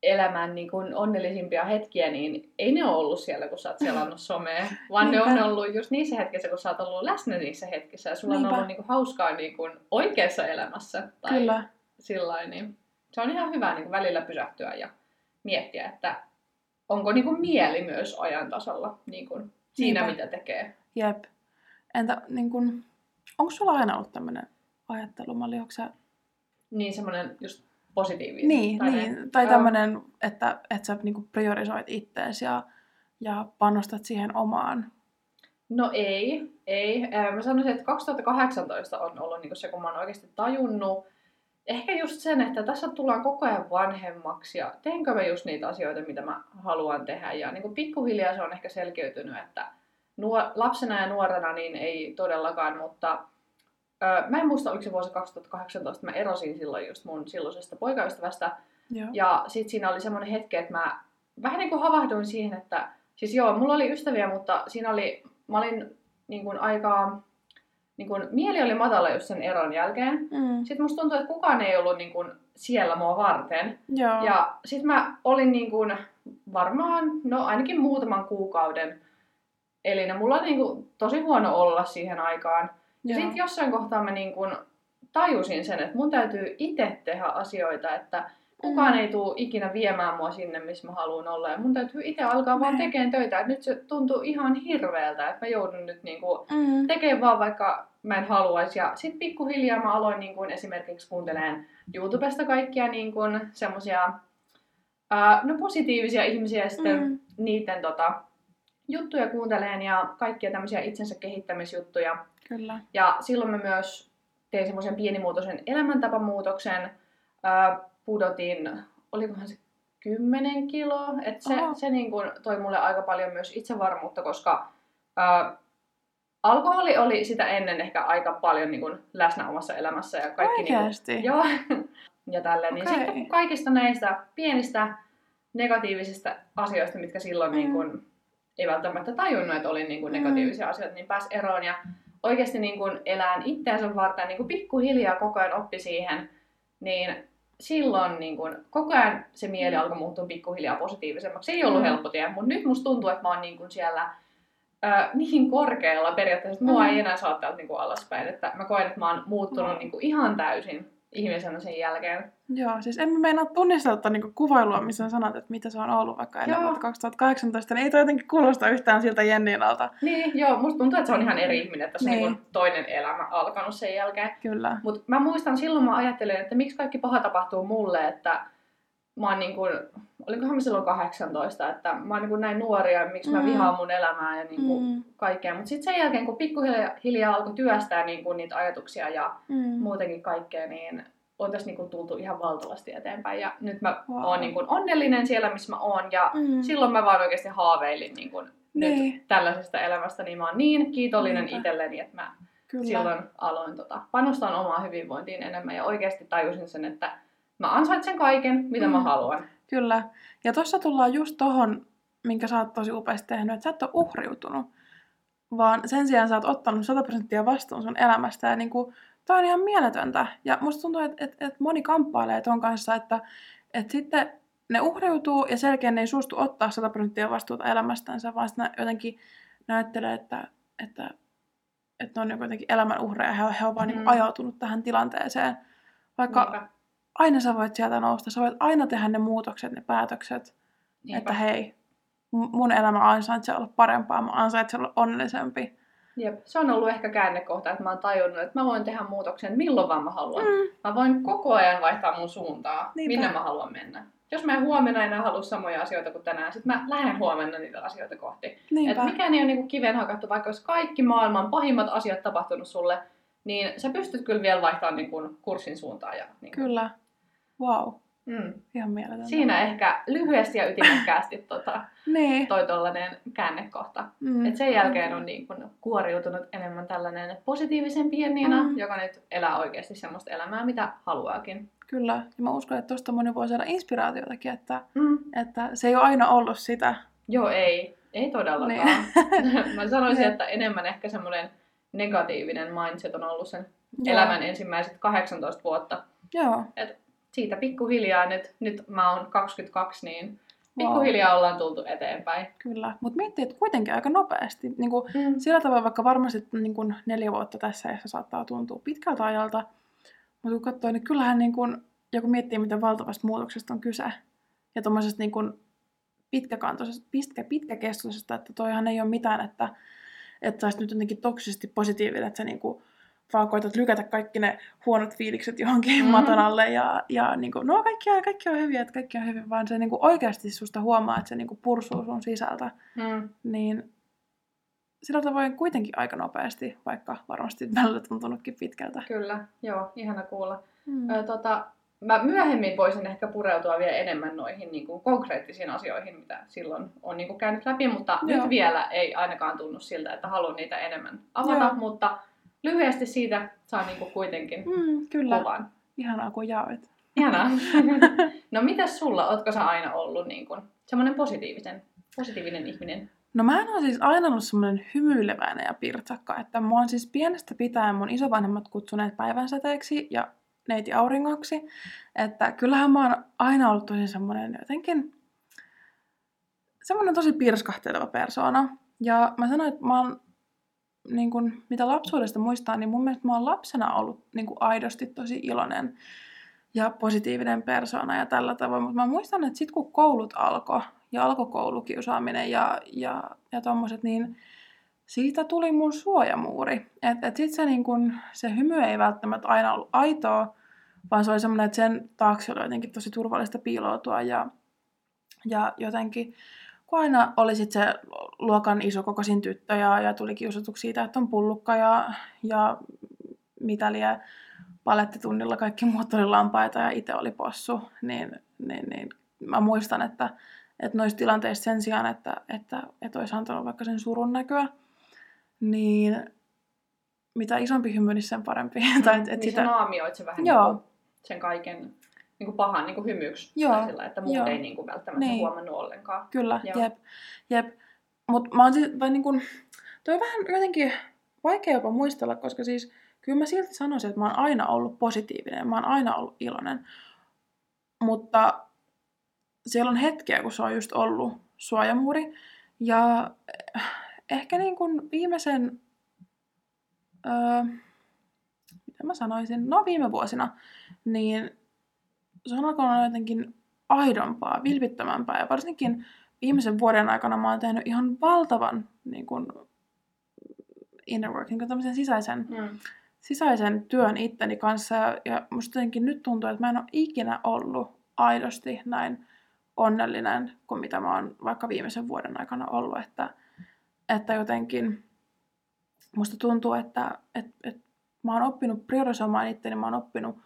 elämän niin kuin onnellisimpia hetkiä, niin ei ne ole ollut siellä, kun sä oot selannut somea, vaan ne on ollut just niissä hetkissä, kun sä oot ollut läsnä niissä hetkissä ja sulla Niinpä. on ollut niin kuin hauskaa niin kuin oikeassa elämässä. Tai kyllä, sillain, niin se on ihan hyvä niin kuin välillä pysähtyä ja miettiä, että onko niin kuin mieli myös ajan tasalla niin kuin siinä, Niinpä. mitä tekee. jep. Entä niin kun, onko sulla aina ollut tämmönen ajattelumalli, onko sä... Niin semmoinen just positiivinen. Niin, tai niin, tai Joo. tämmönen, että, että sä niinku priorisoit ittees ja, ja panostat siihen omaan. No ei, ei. Mä sanoisin, että 2018 on ollut niinku se, kun mä oon oikeasti tajunnut. Ehkä just sen, että tässä tullaan koko ajan vanhemmaksi ja teenkö mä just niitä asioita, mitä mä haluan tehdä. Ja niin pikkuhiljaa se on ehkä selkeytynyt, että nuor- lapsena ja nuorena niin ei todellakaan, mutta mä en muista, oliko se vuosi 2018, mä erosin silloin just mun silloisesta poikaystävästä. Joo. Ja sit siinä oli semmoinen hetki, että mä vähän niin kuin havahduin siihen, että siis joo, mulla oli ystäviä, mutta siinä oli, mä olin niin kuin aika, niin kuin, mieli oli matala just sen eron jälkeen. Mm. Sitten musta tuntui, että kukaan ei ollut niin kuin siellä mua varten. Joo. Ja sitten mä olin niin kuin varmaan, no ainakin muutaman kuukauden. Eli mulla oli niin kuin tosi huono olla siihen aikaan. Ja sitten jossain kohtaa mä niin kuin tajusin sen, että mun täytyy itse tehdä asioita, että kukaan Mm. ei tule ikinä viemään mua sinne, missä mä haluan olla. Ja mun täytyy itse alkaa vaan tekemään töitä. Et nyt se tuntuu ihan hirveältä, että mä joudun nyt niin kuin Mm. tekemään vaan vaikka mä en haluaisi. Ja sitten pikkuhiljaa mä aloin niin kuin esimerkiksi kuuntelemaan YouTubesta kaikkia niin ää, no positiivisia ihmisiä ja sitten Mm. niiden tota, juttuja kuunteleen ja kaikkia tämmöisiä itsensä kehittämisjuttuja. Kyllä. Ja silloin mä myös tein semmoisen pienimuotoisen elämäntapamuutoksen. Ää, pudotin, olikohan se 10 kiloa. Et se, Oho. se niin kun toi mulle aika paljon myös itsevarmuutta, koska ää, alkoholi oli sitä ennen ehkä aika paljon niin kun läsnä omassa elämässä. Ja kaikki niin kun, Oikeasti? <laughs> Joo. ja tälleen. Niin Okei. sitten kun kaikista näistä pienistä negatiivisista asioista, mitkä silloin Mm. niin kun, ei välttämättä tajunnut, että oli niin kun, Mm. negatiivisia asioita, niin pääsi eroon. Ja oikeasti niin kun, elään itteensä varten niin kun, pikkuhiljaa koko ajan oppi siihen, niin silloin niin kun, koko ajan se mieli alkoi muuttua pikkuhiljaa positiivisemmaksi. Se ei ollut Mm. helppo tie, mutta nyt musta tuntuu, että mä oon niin kun, siellä ö, niin korkealla periaatteessa, että mua Mm. ei enää saa täältä niin kuin alaspäin. Että mä koen, että mä oon muuttunut Wow. niin kuin ihan täysin ihmisenä sen jälkeen. Joo, siis en mä meinaa tunnistaa tuota niinku kuvailua, missä sä sanot, että mitä se on ollut vaikka ennen vuotta 2018, niin ei toi jotenkin kuulosta yhtään siltä Jenniinalta. Niin, joo, musta tuntuu, että se on ihan eri ihminen, että tässä on Niin. kuin toinen elämä alkanut sen jälkeen. Kyllä. Mutta mä muistan silloin mä ajattelin, että miksi kaikki paha tapahtuu mulle, että mä oon niin kuin, olikohan mä silloin 18, että mä oon niin kuin näin nuoria, miksi mä Mm. vihaan mun elämää ja niin kuin Mm. kaikkea. Mutta sitten sen jälkeen, kun pikkuhiljaa hiljaa alkoi työstää niin kuin niitä ajatuksia ja Mm. muutenkin kaikkea, niin on tässä niin kuin tultu ihan valtavasti eteenpäin. Ja nyt mä Wow. oon niin kuin onnellinen siellä, missä mä oon. Ja Mm. silloin mä vaan oikeasti haaveilin niin kuin Niin. nyt tällaisesta elämästä, niin mä oon niin kiitollinen Niinpä. itselleni, että mä Kyllä. silloin aloin tota, panostaa omaan hyvinvointiin enemmän ja oikeasti tajusin sen, että mä ansaitsen kaiken, mitä mä Mm. haluan. Kyllä. Ja tuossa tullaan just tohon, minkä sä oot tosi upeasti tehnyt, että sä et ole uhriutunut, vaan sen sijaan sä oot ottanut 100 prosenttia vastuun sun elämästä. Ja niinku, toi on ihan mieletöntä. Ja musta tuntuu, että et, et moni kamppailee ton kanssa, että et sitten ne uhriutuu ja selkeä ne ei suostu ottaa 100 prosenttia vastuuta elämästänsä, vaan sitten jotenkin näyttelee, että, että, että ne on jotenkin elämän uhreja. He, he on vaan niinku Mm. ajautunut tähän tilanteeseen. Vaikka Niinpä. Aina sä voit sieltä nousta. Sä voit aina tehdä ne muutokset, ne päätökset, Niinpä. että hei, mun elämä ansaitsee olla parempaa, mä ansaitsen olla onnellisempi. Jep. Se on ollut ehkä käännekohta, että mä oon tajunnut, että mä voin tehdä muutoksen milloin vaan mä haluan. Mm. Mä voin koko ajan vaihtaa mun suuntaa, Niinpä. minne mä haluan mennä. Jos mä en huomenna enää halua samoja asioita kuin tänään, sit mä lähden huomenna niitä asioita kohti. Et Niinpä. mikään ei ole niinku kiven hakattu, vaikka olisi kaikki maailman pahimmat asiat tapahtunut sulle, niin sä pystyt kyllä vielä vaihtamaan niinku kurssin suuntaan. Ja, niinku. Kyllä. Wow. Mm. Ihan mieletöntä. Siinä ehkä lyhyesti ja ytimekkäästi tota, <clears throat> Niin. toi tollanen käännekohta. Mm. Et sen jälkeen on niin kun kuoriutunut enemmän tällainen positiivisempi Jenniina, Mm. joka nyt elää oikeasti semmoista elämää, mitä haluaakin. Kyllä. Ja mä uskon, että tosta moni voi saada inspiraatiotakin, että, Mm. että se ei ole aina ollut sitä. Joo, ei. Ei todellakaan. Niin. <laughs> Mä sanoisin, Jep. että enemmän ehkä semmoinen negatiivinen mindset on ollut sen Joo. elämän ensimmäiset 18 vuotta. Joo. Siitä pikkuhiljaa nyt, nyt mä oon 22, niin Wow. pikkuhiljaa ollaan tultu eteenpäin. Kyllä. Mutta miettii, että kuitenkin aika nopeasti. Niin kuin, Mm. sillä tavalla vaikka varmasti niin kuin neljä vuotta tässä ajassa saattaa tuntua pitkältä ajalta, mutta kun katsoo, niin kyllähän niin kuin, ja kun miettii, miten valtavasta muutoksesta on kyse, ja tuommoisesta niin kuin pitkäkantoisesta, pitkä, pitkäkestoisesta, että toihan ei ole mitään, että, että sä nyt jotenkin toksisesti positiivinen, että sä niin kuin, vaan koetat lykätä kaikki ne huonot fiilikset johonkin Mhm. mm-hmm. maton alle ja, ja niin kuin, no kaikki on, kaikki on hyviä, että kaikki on hyvin, vaan se niin kuin oikeasti susta huomaa, että se niin kuin pursuu sun sisältä Mm. niin sillä tavoin kuitenkin aika nopeasti, vaikka varmasti <laughs> välillä tuntunutkin pitkältä. Kyllä, joo, ihana kuulla. Mm. Ö, tota, mä myöhemmin voisin ehkä pureutua vielä enemmän noihin niin kuin konkreettisiin asioihin, mitä silloin on niin kuin käynyt läpi, mutta Joo. nyt vielä ei ainakaan tunnu siltä, että haluan niitä enemmän avata, Joo. mutta lyhyesti siitä saa niin kuin kuitenkin Mm, kyllä, kuvan. ihanaa kun jaoit. Hienoa. <laughs> no mitäs sulla? Ootko sä aina ollut niin kun, semmoinen positiivisen, positiivinen ihminen? No mä en ole siis aina ollut semmoinen hymyileväinen ja pirtsakka, että mua on siis pienestä pitäen mun isovanhemmat kutsuneet päivänsäteeksi ja neiti auringoksi. Että kyllähän mä oon aina ollut tosi semmoinen jotenkin semmoinen tosi pirskahteleva persoona. Ja mä sanoin, että mä oon, niin kun, mitä lapsuudesta muistaa, niin mun mielestä mä oon lapsena ollut niin kun, aidosti tosi iloinen ja positiivinen persoona ja tällä tavoin. Mutta mä muistan, että sitten kun koulut alkoi ja alkoi koulukiusaaminen ja, ja, ja tommoset, niin siitä tuli mun suojamuuri. Että et sitten se, niin kun, se hymy ei välttämättä aina ollut aitoa, vaan se oli semmoinen, että sen taakse oli jotenkin tosi turvallista piiloutua ja, ja jotenkin kun aina oli sit se luokan isokokoisin tyttö ja, ja tuli kiusatuksi siitä, että on pullukka ja, ja mitä liian palettitunnilla kaikki muut oli lampaita ja itse oli possu, niin, niin, niin mä muistan, että, että noissa tilanteissa sen sijaan, että, että, että olisi antanut vaikka sen surun näköä, niin mitä isompi hymy, niin sen parempi. <laughs> tai, et, et niin sitä... naamioit se vähän Joo. Niin sen kaiken niin kuin pahan niin kuin hymyksi. Joo. Sillä, että muut Joo. ei niin kuin välttämättä niin. huomannut ollenkaan. Kyllä, Joo. jep. jep. Mutta mä oon siis, niin kuin, toi on vähän jotenkin vaikea jopa muistella, koska siis kyllä mä silti sanoisin, että mä oon aina ollut positiivinen, mä oon aina ollut iloinen. Mutta siellä on hetkiä, kun se on just ollut suojamuuri. Ja ehkä niin kuin viimeisen, öö, mitä mä sanoisin, no viime vuosina, niin se on alkanut jotenkin aidompaa, vilpittömämpää. Ja varsinkin viimeisen vuoden aikana mä oon tehnyt ihan valtavan niin kuin, inner work, niin kuin sisäisen, mm. sisäisen työn itteni kanssa. Ja, ja musta jotenkin nyt tuntuu, että mä en ole ikinä ollut aidosti näin onnellinen kuin mitä mä oon vaikka viimeisen vuoden aikana ollut. Että, että jotenkin musta tuntuu, että, että, että mä oon oppinut priorisoimaan itteni, mä oon oppinut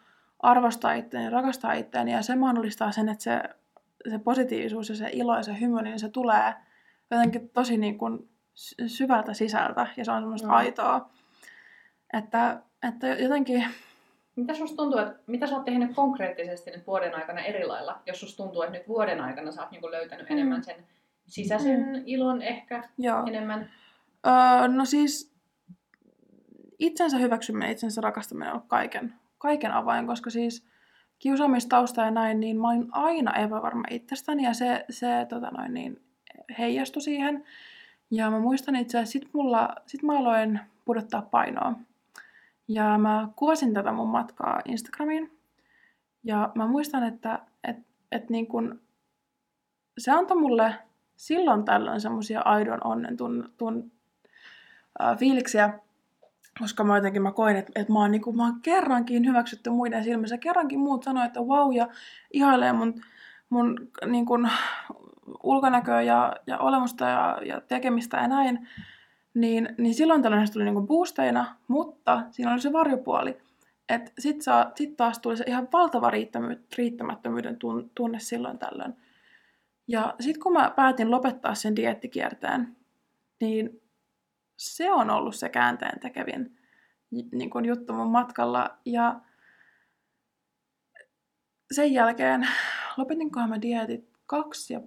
arvostaa itseäni, rakastaa itseäni ja se mahdollistaa sen, että se, se positiivisuus ja se ilo ja se hymy, niin se tulee jotenkin tosi niin kuin syvältä sisältä ja se on semmoista mm. aitoa. Että, että jotenkin... Mitä susta tuntuu, että mitä sä oot tehnyt konkreettisesti nyt vuoden aikana eri lailla, jos susta tuntuu, että nyt vuoden aikana sä oot niin löytänyt mm. enemmän sen sisäisen mm. ilon ehkä Joo. enemmän? Öö, no siis itsensä hyväksyminen, itsensä rakastaminen on kaiken kaiken avain, koska siis kiusaamistausta ja näin, niin mä olin aina epävarma itsestäni ja se, se tota noin, niin, heijastui siihen. Ja mä muistan itse asiassa, sit, mulla, sit mä aloin pudottaa painoa. Ja mä kuvasin tätä mun matkaa Instagramiin. Ja mä muistan, että et, et niin kun, se antoi mulle silloin tällöin semmoisia aidon onnen tun, tun, äh, fiiliksiä, koska mä jotenkin mä koin, että, että mä, oon, niin kuin, mä oon kerrankin hyväksytty muiden silmissä. Kerrankin muut sanoivat, että vau, ja ihailee mun, mun niin kuin, ulkonäköä ja, ja olemusta ja, ja tekemistä ja näin. Niin, niin silloin tällainen tuli niin kuin boosteina, mutta siinä oli se varjopuoli. Että sit, saa, sit taas tuli se ihan valtava riittämättömyyden tunne silloin tällöin. Ja sitten kun mä päätin lopettaa sen diettikierteen, niin se on ollut se käänteen tekevin niin kuin juttu mun matkalla. Ja sen jälkeen lopetinkohan mä dietit kaksi ja,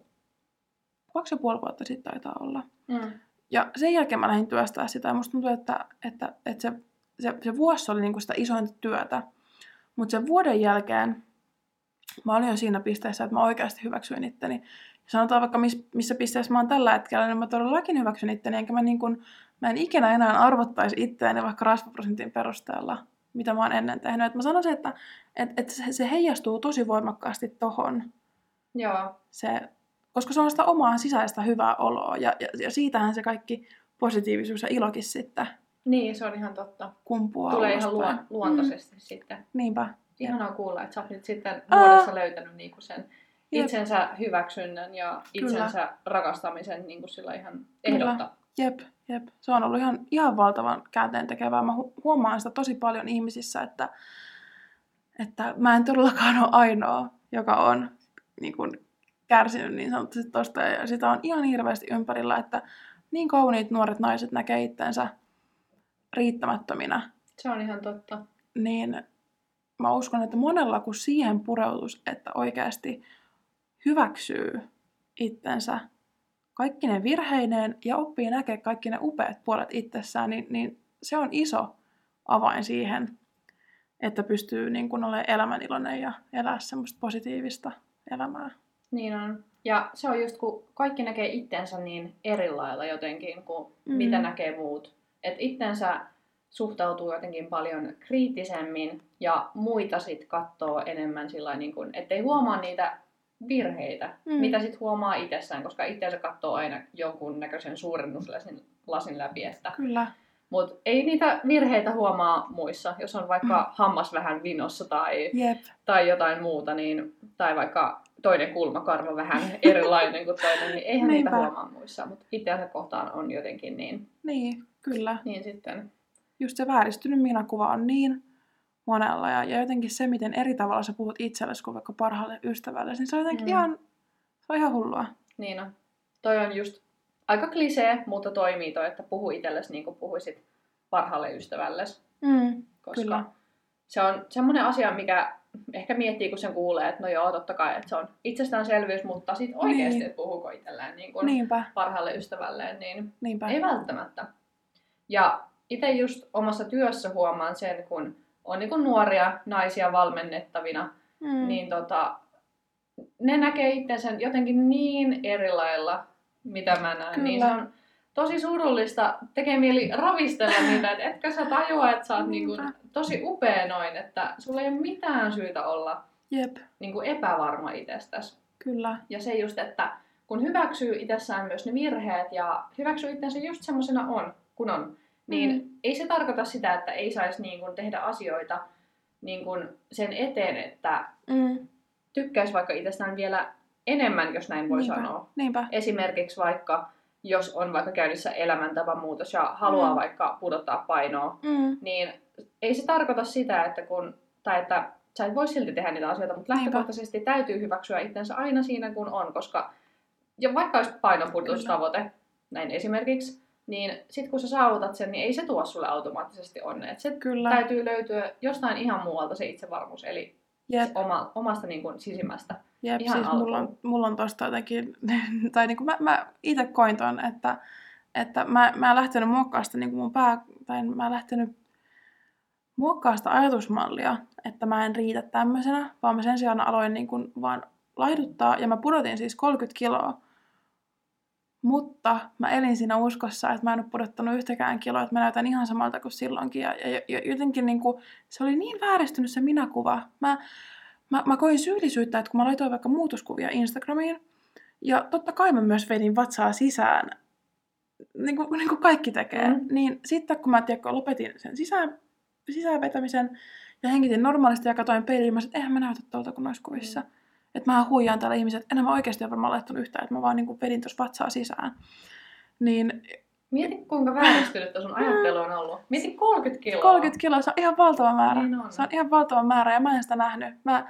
kaksi ja puoli vuotta sitten taitaa olla. Mm. Ja sen jälkeen mä lähdin työstää sitä ja musta tuntuu, että, että, että se, se, se vuosi oli niin kuin sitä isointa työtä. Mutta sen vuoden jälkeen mä olin jo siinä pisteessä, että mä oikeasti hyväksyin itteni. Ja sanotaan vaikka miss, missä pisteessä mä oon tällä hetkellä, niin mä todellakin hyväksyn itteni, enkä mä niin kuin mä en ikinä enää arvottaisi itseäni vaikka rasvaprosentin perusteella, mitä mä oon ennen tehnyt. Et mä sanoisin, että et, et se, se heijastuu tosi voimakkaasti tohon. Joo. Se, koska se on sitä omaa sisäistä hyvää oloa ja, ja, ja siitähän se kaikki positiivisuus ja ilokin sitten niin, se on ihan totta. Kumpuaa Tulee ihan luon, luontaisesti mm. sitten. Niinpä. Ihanaa kuulla, että sä oot nyt sitten vuodessa löytänyt niinku sen Jep. itsensä hyväksynnän ja itsensä Kyllä. rakastamisen niinku sillä ihan ehdotta. Kyllä. Jep, jep. Se on ollut ihan, ihan valtavan käänteen tekevää. Mä huomaan sitä tosi paljon ihmisissä, että, että mä en todellakaan ole ainoa, joka on niin kuin, kärsinyt niin sanotusti tosta. Ja sitä on ihan hirveästi ympärillä, että niin kauniit nuoret naiset näkee itsensä riittämättöminä. Se on ihan totta. Niin mä uskon, että monella kun siihen pureutus, että oikeasti hyväksyy itsensä kaikki ne virheineen ja oppii näkemään kaikki ne upeat puolet itsessään, niin, niin se on iso avain siihen, että pystyy niin kuin olemaan elämäniloinen ja elää semmoista positiivista elämää. Niin on. Ja se on just, kun kaikki näkee itsensä niin eri lailla jotenkin kuin mm. mitä näkee muut. Että itsensä suhtautuu jotenkin paljon kriittisemmin ja muita sitten katsoo enemmän sillä niin kuin, ettei huomaa niitä virheitä, mm. mitä sitten huomaa itsessään, koska itseänsä katsoo aina jonkun näköisen suurennuslasin lasin läpi. Että Kyllä. Mutta ei niitä virheitä huomaa muissa, jos on vaikka mm. hammas vähän vinossa tai, Jep. tai jotain muuta, niin, tai vaikka toinen kulmakarva vähän <laughs> erilainen kuin toinen, niin eihän Niinpä. niitä huomaa muissa. Mutta itseänsä kohtaan on jotenkin niin. Niin, kyllä. Niin sitten. Just se vääristynyt minakuva on niin monella. Ja, ja jotenkin se, miten eri tavalla sä puhut itsellesi kuin vaikka parhaalle ystävälle, niin se on jotenkin mm. ihan, se on ihan hullua. Niin on. Toi on just aika klisee, mutta toimii toi, että puhu itsellesi niin kuin puhuisit parhaalle ystävällesi. Mm, koska kyllä. se on semmoinen asia, mikä ehkä miettii, kun sen kuulee, että no joo, totta kai, että se on itsestäänselvyys, mutta sitten oikeasti, niin. että puhuuko itselleen niin kuin Niinpä. parhaalle ystävälleen, niin Niinpä. ei välttämättä. Ja itse just omassa työssä huomaan sen, kun on niin nuoria naisia valmennettavina, mm. niin tota, ne näkee itsensä jotenkin niin eri lailla, mitä mä näen. Kyllä. Niin se on tosi surullista. Tekee mieli ravistella niitä, että etkö sä tajua, että sä oot niin kuin tosi upea noin, että sulla ei ole mitään syytä olla Jep. Niin kuin epävarma itsestäsi. Kyllä. Ja se just, että kun hyväksyy itsessään myös ne virheet ja hyväksyy itsensä just semmoisena on, kun on, niin mm. ei se tarkoita sitä, että ei saisi niin kuin tehdä asioita niin kuin sen eteen, että mm. tykkäisi vaikka itsestään vielä enemmän, jos näin voi Niinpä. sanoa. Niinpä. Esimerkiksi vaikka, jos on vaikka käynnissä elämäntapamuutos ja haluaa Mm. vaikka pudottaa painoa, Mm. niin ei se tarkoita sitä, että kun, tai että sä et voi silti tehdä niitä asioita, mutta Niinpä. lähtökohtaisesti täytyy hyväksyä itsensä aina siinä, kun on, koska ja vaikka olisi painonpudotustavoite, näin esimerkiksi, niin sit kun sä saavutat sen, niin ei se tuo sulle automaattisesti onnea. Et Se Kyllä. täytyy löytyä jostain ihan muualta se itsevarmuus, eli Jep. oma, omasta niin kuin, sisimmästä. Jep, Ihan siis mulla on, mulla on tosta jotenkin, <laughs> tai niinku mä, mä itse koin ton, että, että mä, mä en lähtenyt muokkaamaan sitä niinku mun pää, tai mä en lähtenyt muokkaamaan sitä ajatusmallia, että mä en riitä tämmöisenä, vaan mä sen sijaan aloin niinku vaan laiduttaa, ja mä pudotin siis 30 kiloa. Mutta mä elin siinä uskossa, että mä en ole pudottanut yhtäkään kiloa, että mä näytän ihan samalta kuin silloinkin. Ja, ja, ja jotenkin niinku, se oli niin vääristynyt se minäkuva. Mä, mä, mä koin syyllisyyttä, että kun mä laitoin vaikka muutoskuvia Instagramiin, ja totta kai mä myös vedin vatsaa sisään, niin kuin, niin kuin kaikki tekee, Mm. niin sitten kun mä tiedätkö, lopetin sen sisään, sisään vetämisen ja hengitin normaalisti ja katsoin peiliin, mä sanoin, että eihän mä näytä tuolta kuin noissa kuvissa. Mm. Että mä huijaan täällä ihmiset, enää mä oikeasti ole varmaan laittanut yhtään, että mä vaan niin kuin vedin tuossa vatsaa sisään. Niin Mieti, kuinka vääristynyt sun ajattelu on ollut. Mieti 30 kiloa. 30 kiloa, se on ihan valtava määrä. Niin on. Se on ihan valtava määrä ja mä en sitä nähnyt. Mä,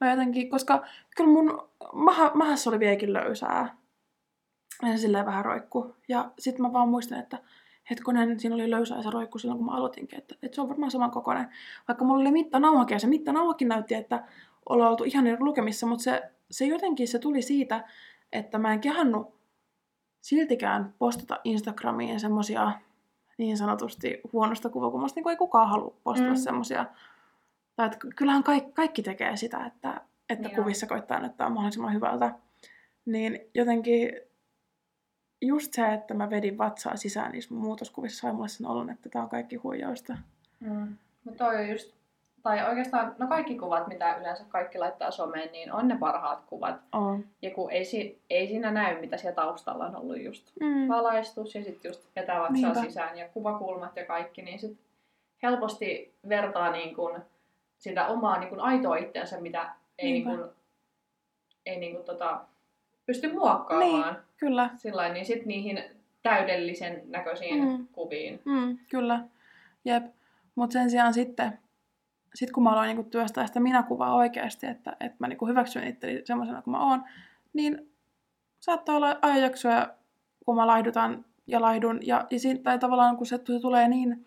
mä jotenkin, koska kyllä mun maha, mahassa oli vieläkin löysää. Ja se silleen vähän roikku. Ja sitten mä vaan muistan, että hetkonen, siinä oli löysää ja se roikku silloin, kun mä aloitinkin. Että, että se on varmaan saman kokoinen. Vaikka mulla oli mittanauhakin ja se mittanauhakin näytti, että ollaan oltu ihan eri lukemissa. Mutta se, se jotenkin se tuli siitä, että mä en kehannut siltikään postata Instagramiin semmosia niin sanotusti huonosta kuvakulmasta, niin kuin ei kukaan halua postata Mm. mm. semmosia. Tai että kyllähän kaikki, kaikki tekee sitä, että, että Joo. kuvissa koittaa näyttää mahdollisimman hyvältä. Niin jotenkin just se, että mä vedin vatsaa sisään niissä muutoskuvissa sai mulle sen olon, että tää on kaikki huijausta. Mm. Mutta toi on just, tai oikeastaan, no kaikki kuvat, mitä yleensä kaikki laittaa someen, niin on ne parhaat kuvat. On. Ja kun ei, si- ei siinä näy, mitä siellä taustalla on ollut just Mm. valaistus ja sitten just etävatsaa Niinpä. sisään ja kuvakulmat ja kaikki, niin sit helposti vertaa niin kun sitä omaa niin kun aitoa itseänsä, mitä ei, niin kun, ei niin kun tota, pysty muokkaamaan. Kyllä. Sillain, niin sitten niihin täydellisen näköisiin Mm. kuviin. Mm, kyllä. Jep. Mutta sen sijaan sitten, sit kun mä aloin niinku työstää sitä minäkuvaa oikeasti, että, että mä niinku hyväksyn itteni semmoisena kuin mä oon, niin saattaa olla ajanjaksoja, kun mä laihdutan ja laihdun. Ja, ja siinä, tai tavallaan kun se, se tulee niin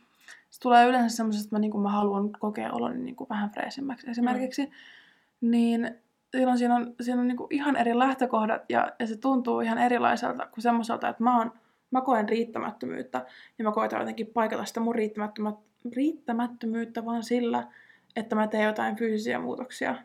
se tulee yleensä semmoisesta, että mä, niin kuin mä haluan kokea oloni niin kuin vähän freesimmäksi esimerkiksi. Mm. Niin silloin siinä on, siinä on niin kuin ihan eri lähtökohdat ja, ja se tuntuu ihan erilaiselta kuin semmoiselta, että mä, oon, mä koen riittämättömyyttä ja mä koitan jotenkin paikata sitä mun riittämättömyyttä vaan sillä, että mä teen jotain fyysisiä muutoksia.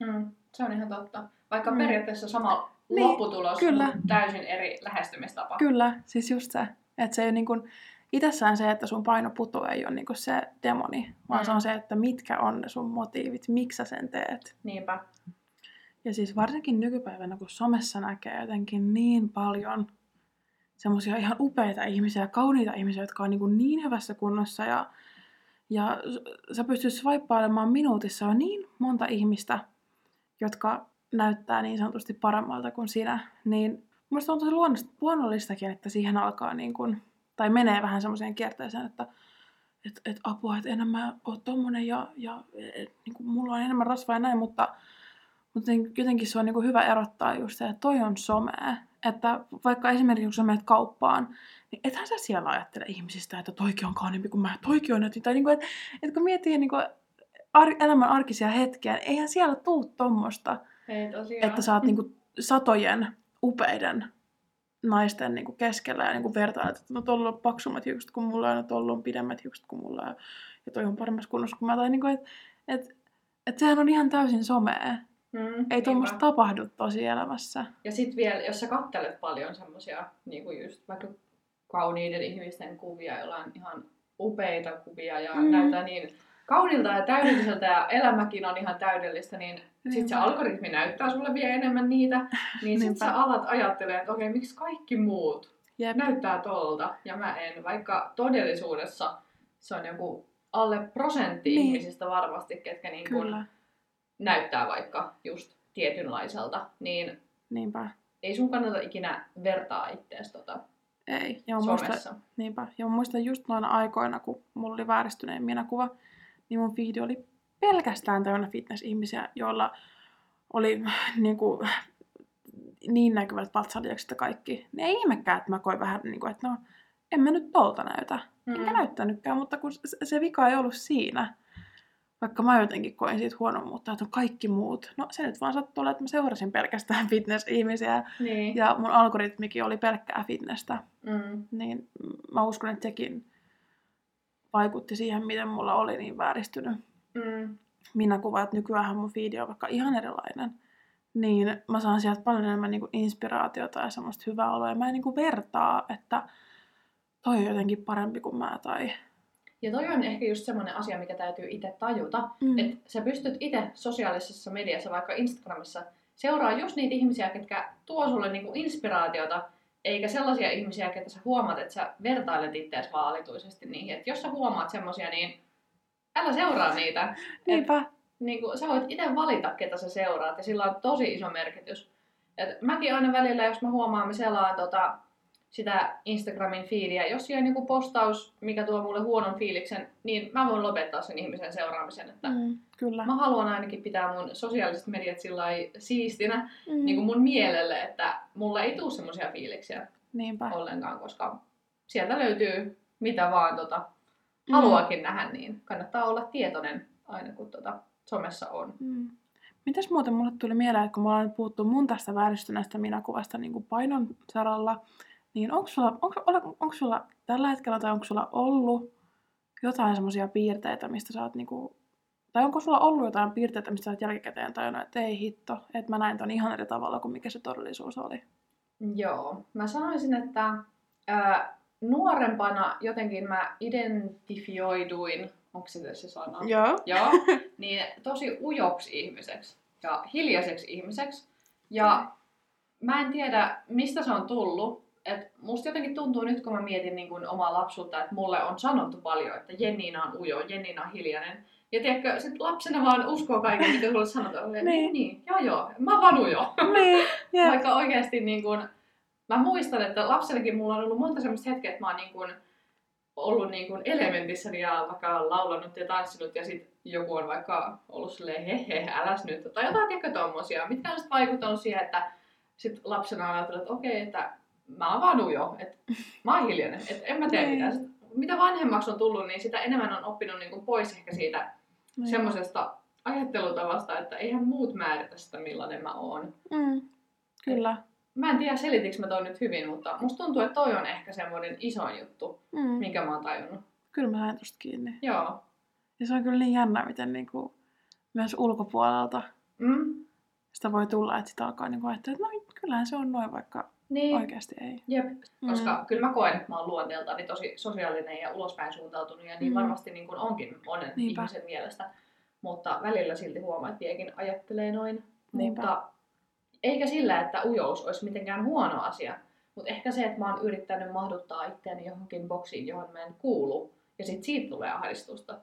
Mm, se on ihan totta. Vaikka mm. periaatteessa sama niin, lopputulos, kyllä. mutta täysin eri lähestymistapa. Kyllä, siis just se. Että se ei niin kuin, itsessään se, että sun paino putoaa, ei ole niin kuin se demoni, vaan mm. se on se, että mitkä on ne sun motiivit, miksi sä sen teet. Niinpä. Ja siis varsinkin nykypäivänä, kun somessa näkee jotenkin niin paljon semmoisia ihan upeita ihmisiä, kauniita ihmisiä, jotka on niin, kuin niin hyvässä kunnossa ja, ja sä pystyt swipailemaan minuutissa on niin monta ihmistä, jotka näyttää niin sanotusti paremmalta kuin sinä, niin Mielestäni on tosi luonnollistakin, että siihen alkaa niin kuin, tai menee vähän semmoiseen kierteeseen, että et, et apua, että enää mä oon tommonen ja, ja et, niin kuin mulla on enemmän rasvaa ja näin, mutta, mutta jotenkin se on niin kuin hyvä erottaa just se, että toi on somea. Että vaikka esimerkiksi kun sä menet kauppaan, niin ethän sä siellä ajattele ihmisistä, että toikin on kauniimpi kuin mä, toikin on nätin. Tai niin kuin, että, että kun miettii niin kuin ar- elämän arkisia hetkiä, niin eihän siellä tuu tommosta, tosiaan. että sä oot <laughs> niin kuin satojen upeiden naisten niin kuin keskellä ja niin kuin vertailet, että no tuolla on paksummat hiukset kuin mulla ja no tuolla on pidemmät hiukset kuin mulla ja, ja toi on paremmassa kunnossa kuin mä. Tai niin kuin, että et, et sehän on ihan täysin somea. Mm, Ei tuommoista tapahdu tosi elämässä. Ja sitten vielä, jos sä kattelet paljon semmosia niin kuin just vaikka kauniiden ihmisten kuvia, joilla on ihan upeita kuvia ja mm. näyttää niin kaunilta ja täydelliseltä ja elämäkin on ihan täydellistä, niin sitten se algoritmi näyttää sulle vielä enemmän niitä, niin sitten sä alat ajattelemaan, että okei, okay, miksi kaikki muut Jep. näyttää tolta ja mä en, vaikka todellisuudessa se on joku alle prosentti niin. ihmisistä varmasti, ketkä niin kun näyttää vaikka just tietynlaiselta, niin Niinpä. ei sun kannata ikinä vertaa ittees tota ei. Ja somessa. Muista, niinpä. Ja mä muistan just noina aikoina, kun mulla oli vääristyneen minäkuva, niin mun feed oli pelkästään täynnä fitness-ihmisiä, joilla oli <laughs> niin, kuin, niin näkyvät vatsalihakset ja kaikki. Niin ei ihmekään, että mä koin vähän, niin kuin, että no, en mä nyt tolta näytä. Mm. Enkä näyttänytkään, mutta kun se vika ei ollut siinä. Vaikka mä jotenkin koin siitä huonommuutta, että on kaikki muut. No se nyt vaan sattuu että mä seurasin pelkästään <laughs> fitness-ihmisiä. Niin. Ja mun algoritmikin oli pelkkää fitnessä. Mm. Niin mä uskon, että sekin vaikutti siihen, miten mulla oli niin vääristynyt mm. minä kuvaan, että nykyään mun feedi on vaikka ihan erilainen. Niin mä saan sieltä paljon enemmän niin kuin inspiraatiota ja semmoista hyvää oloa. Ja mä en niin kuin vertaa, että toi on jotenkin parempi kuin mä tai... Ja toi on ehkä just semmoinen asia, mikä täytyy itse tajuta. Mm. Että sä pystyt itse sosiaalisessa mediassa, vaikka Instagramissa, seuraa just niitä ihmisiä, ketkä tuo sulle niinku inspiraatiota, eikä sellaisia ihmisiä, ketä sä huomaat, että sä vertailet itseäsi vaalituisesti niihin. Että jos sä huomaat semmoisia, niin älä seuraa niitä. Niinpä. Et, niin sä voit itse valita, ketä sä seuraat, ja sillä on tosi iso merkitys. Et mäkin aina välillä, jos mä huomaan, mä selaan tota, sitä Instagramin fiiliä, jos siellä on joku postaus, mikä tuo mulle huonon fiiliksen, niin mä voin lopettaa sen ihmisen seuraamisen. Että mm, kyllä. Mä haluan ainakin pitää mun sosiaaliset mediat sillä siistinä mm. niin kuin mun mielelle, että mulla ei tule semmoisia fiiliksiä Niinpä. ollenkaan, koska sieltä löytyy mitä vaan tota, mm. haluakin nähdä, niin kannattaa olla tietoinen aina kun tuota somessa on. Mm. Mitäs muuten mulle tuli mieleen, että kun me ollaan puhuttu mun tästä vääristyneestä minäkuvasta niin kuin painon saralla, niin onko sulla, onko, onko sulla tällä hetkellä tai onko sulla ollut jotain semmoisia piirteitä, mistä sä oot niinku, tai onko sulla ollut jotain piirteitä, mistä sä oot jälkikäteen tajunnut, että ei hitto, että mä näin ton ihan eri tavalla kuin mikä se todellisuus oli? Joo, mä sanoisin, että ää, nuorempana jotenkin mä identifioiduin, onko se se sana? Joo. Joo, <laughs> niin tosi ujoksi ihmiseksi ja hiljaiseksi ihmiseksi. Ja mä en tiedä, mistä se on tullut. Et musta jotenkin tuntuu nyt, kun mä mietin niin kun omaa lapsuutta, että mulle on sanottu paljon, että Jenniina on ujo, Jenniina on hiljainen. Ja tiedätkö, sit lapsena vaan uskoo kaiken, mitä sulle sanotaan. niin. niin, niin, joo joo, mä oon vaan ujo. Niin, <laughs> yeah. Vaikka oikeasti niin kun, mä muistan, että lapsenakin mulla on ollut monta semmoista hetkeä, että mä oon niin kuin ollut niin kuin elementissä ja vaikka laulanut ja tanssinut ja sitten joku on vaikka ollut silleen he he, äläs nyt, tai jotain tiedätkö tommosia, mitkä on sitten vaikuttanut siihen, että sit lapsena on ajatellut, että okei, että mä oon vaan ujo, että mä oon hiljainen, että en mä tee niin. mitään. Sit mitä vanhemmaksi on tullut, niin sitä enemmän on oppinut niin kuin pois ehkä siitä Niin. semmoisesta ajattelutavasta, että eihän muut määritä sitä, millainen mä oon. Mm. Kyllä. Mä en tiedä, selitikö mä toi nyt hyvin, mutta musta tuntuu, että toi on ehkä semmoinen isoin juttu, Mm. minkä mä oon tajunnut. Kyllä mä sain tosta kiinni. Joo. Ja se on kyllä niin jännä, miten niinku, myös ulkopuolelta Mm. sitä voi tulla, että sitä alkaa niinku ajattella, että no kyllähän se on noin, vaikka Niin. oikeasti ei. Jep. Mm. Koska kyllä mä koen, että mä oon luonteeltani tosi sosiaalinen ja ulospäin suuntautunut ja niin Mm. varmasti niin kuin onkin monen Niinpä. ihmisen mielestä. Mutta välillä silti huomaa, että viekin ajattelee noin. Niinpä. Mutta eikä sillä, että ujous olisi mitenkään huono asia. Mutta ehkä se, että mä oon yrittänyt mahduttaa itseäni johonkin boksiin, johon mä en kuulu. Ja sit siitä tulee ahdistusta,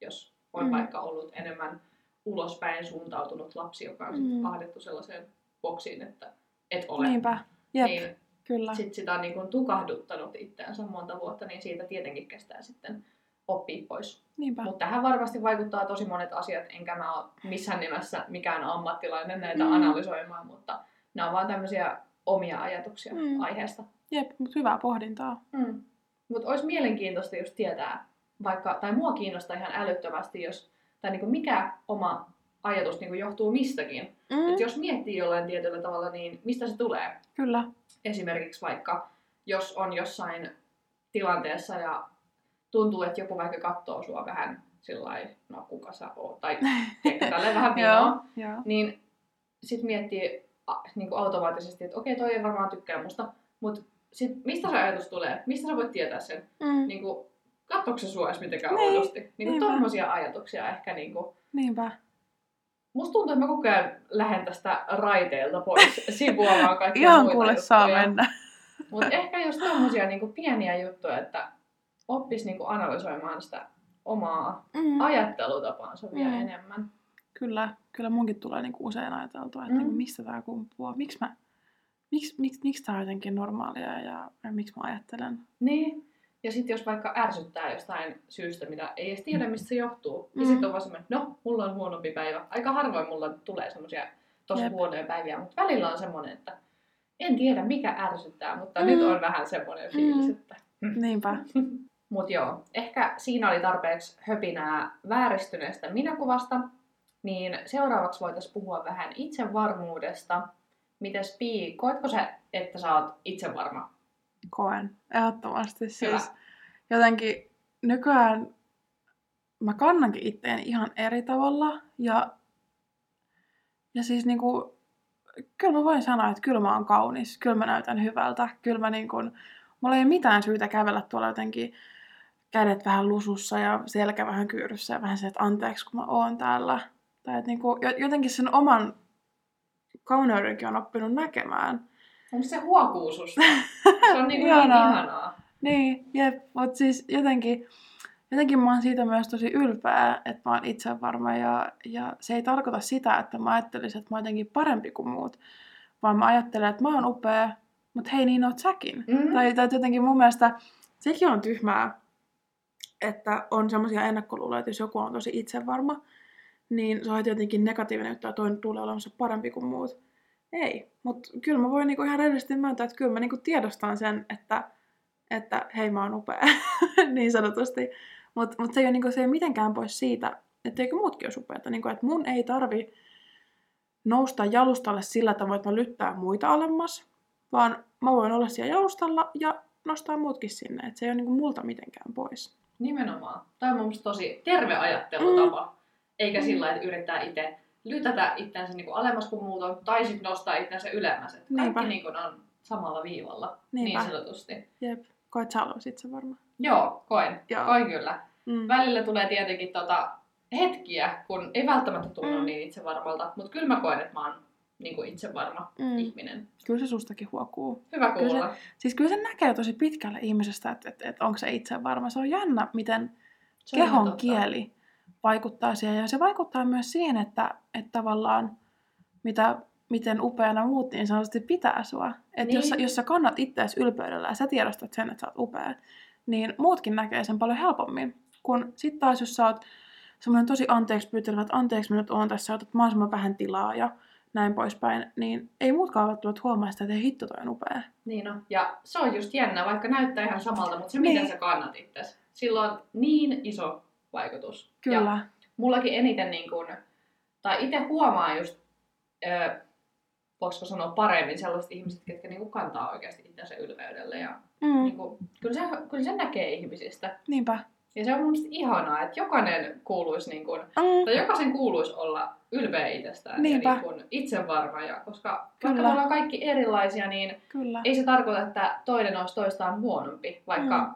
jos on Mm. vaikka ollut enemmän ulospäin suuntautunut lapsi, joka on sit Mm. ahdettu sellaiseen boksiin, että et ole. Niinpä. Jep, Niin kyllä. sitten sitä on niin kuin tukahduttanut itseänsä monta vuotta, niin siitä tietenkin kestää sitten oppia pois. Niinpä. Mutta tähän varmasti vaikuttaa tosi monet asiat, enkä mä ole missään nimessä mikään ammattilainen näitä Mm. analysoimaan, mutta nämä on vaan tämmöisiä omia ajatuksia mm. aiheesta. Jep, mutta hyvää pohdintaa. Mm. Mutta olisi mielenkiintoista just tietää, vaikka, tai mua kiinnostaa ihan älyttömästi, jos, tai niin kuin mikä oma ajatus niin kuin johtuu mistäkin. Mm. Et jos miettii jollain tietyllä tavalla, niin mistä se tulee? Kyllä. esimerkiksi vaikka, jos on jossain tilanteessa ja tuntuu, että joku vaikka katsoo sua vähän sillä no kuka sä oot, tai tälleen <laughs> vähän Joo, vinoa, joo. niin sit miettii niin kuin automaattisesti, että okei, toi ei varmaan tykkää musta, mutta sit mistä se ajatus tulee? Mistä sä voit tietää sen? Mm. Niin kuin, katsoiko se sua edes mitenkään Niin, oudosti? Niin kuin niinpä. tommosia ajatuksia ehkä niin kuin, Niinpä. Musta tuntuu, että mä koko ajan lähden tästä raiteelta pois <laughs> sivuamaan kaikkia Ihan muita kuule saa juttuja. mennä. Mutta ehkä just tommosia niinku pieniä juttuja, että oppis niinku analysoimaan sitä omaa Mm. ajattelutapaansa vielä Mm. enemmän. Kyllä, kyllä munkin tulee niinku usein ajateltua, että Mm. niinku mistä tämä kumpuaa. Miksi mä, miksi, miksi, miksi tämä on jotenkin normaalia ja, ja miksi mä ajattelen. Niin. Ja sitten jos vaikka ärsyttää jostain syystä, mitä ei edes tiedä, mistä se johtuu, niin Mm. sitten on vaan semmoinen, no, mulla on huonompi päivä. Aika harvoin mulla tulee semmoisia tosi Jep. huonoja päiviä, mutta välillä on semmoinen, että en tiedä mikä ärsyttää, mutta Mm. nyt on vähän semmoinen fiilis, Mm. että Niinpä. <laughs> Mut joo, ehkä siinä oli tarpeeksi höpinää vääristyneestä minäkuvasta, niin seuraavaksi voitaisiin puhua vähän itsevarmuudesta. Mites Pii, koetko sä, että sä oot itsevarma? Koen. Ehdottomasti. Hyvä. Siis jotenkin nykyään mä kannankin itteen ihan eri tavalla. Ja, ja siis niinku, kyllä mä voin sanoa, että kyllä mä oon kaunis. Kyllä mä näytän hyvältä. Kyllä mä niinku, mulla ei ole mitään syytä kävellä tuolla jotenkin kädet vähän lusussa ja selkä vähän kyyryssä ja vähän se, että anteeksi kun mä oon täällä. Tai että niinku, jo- jotenkin sen oman kauneudenkin on oppinut näkemään. Onko se huokuu susta? Se on niinku niin Ihanaa. Niin, jep, mutta siis jotenkin, jotenkin mä oon siitä myös tosi ylpeä, että mä oon itsevarma ja, ja se ei tarkoita sitä, että mä ajattelisin, että mä oon jotenkin parempi kuin muut, vaan mä ajattelen, että mä oon upea, mutta hei niin oot säkin. Mm. Tai, tai jotenkin mun mielestä sekin on tyhmää, että on semmoisia ennakkoluuloja, että jos joku on tosi itsevarma, niin se on jotenkin negatiivinen että toinen tulee olemassa parempi kuin muut. Ei, mutta kyllä mä voin niinku ihan rehellisesti myöntää, että kyllä mä niinku tiedostan sen, että, että hei mä oon upea, <laughs> niin sanotusti. Mutta mut se, ei ole, niinku, se ei ole mitenkään pois siitä, etteikö muutkin olisi upeita. Niinku, että mun ei tarvi nousta jalustalle sillä tavoin, että mä lyttää muita alemmas, vaan mä voin olla siellä jalustalla ja nostaa muutkin sinne. Että se ei ole niinku multa mitenkään pois. Nimenomaan. Tämä on mun tosi terve ajattelutapa. Mm. Eikä Mm. sillä, että yrittää itse lytätä itseänsä niin alemmas kuin muut on, tai sitten nostaa itseänsä ylemmäs. Et Niinpä. Kaikki niin kuin on samalla viivalla, Niinpä. niin sanotusti. Jep. Koet sä olevan itse varma? Joo, koen. Joo. Koen kyllä. Mm. Välillä tulee tietenkin tota hetkiä, kun ei välttämättä tunnu Mm. niin itsevarmalta, mutta kyllä mä koen, että mä oon niin kuin itsevarma Mm. ihminen. Kyllä se sustakin huokuu. Hyvä Kyllä se- kuulla. Siis kyllä se näkee tosi pitkälle ihmisestä, että, että, että onko se itse varma. Se on jännä, miten Se kehon totta. kieli vaikuttaa siihen. Ja se vaikuttaa myös siihen, että, että tavallaan mitä, miten upeana muut niin sanotusti pitää sua. Että Niin. jos, sä- jos sä kannat itseäsi ylpeydellä ja sä tiedostat sen, että sä oot upea, niin muutkin näkee sen paljon helpommin. Kun sit taas, jos sä oot semmoinen tosi anteeksi pyytelevä, että anteeksi mä nyt oon tässä, otat mahdollisimman vähän tilaa ja näin poispäin, niin ei muutkaan välttämättä huomaa sitä, että hei, hitto toi on upea. Niin on. Ja se on just jännä, vaikka näyttää ihan samalta, mutta se Niin. miten sä kannat itses, sillä on niin iso vaikutus. Ja Kyllä. mullakin eniten niin kun, tai itse huomaa just, ö, voisiko sanoa paremmin sellaiset ihmiset, ketkä niin kantaa oikeasti itsensä ylpeydelle. Ja Mm, niin kun, kyllä, se, kyllä se näkee ihmisistä. niinpä. Ja se on mun ihanaa, että jokainen kuuluisi, niin kun, Mm, tai jokaisen kuuluisi olla ylpeä itsestään Niinpä. ja niin kun, itsevarma. Ja, koska Kyllä. vaikka me ollaan kaikki erilaisia, niin kyllä. ei se tarkoita, että toinen olisi toistaan huonompi, vaikka Mm.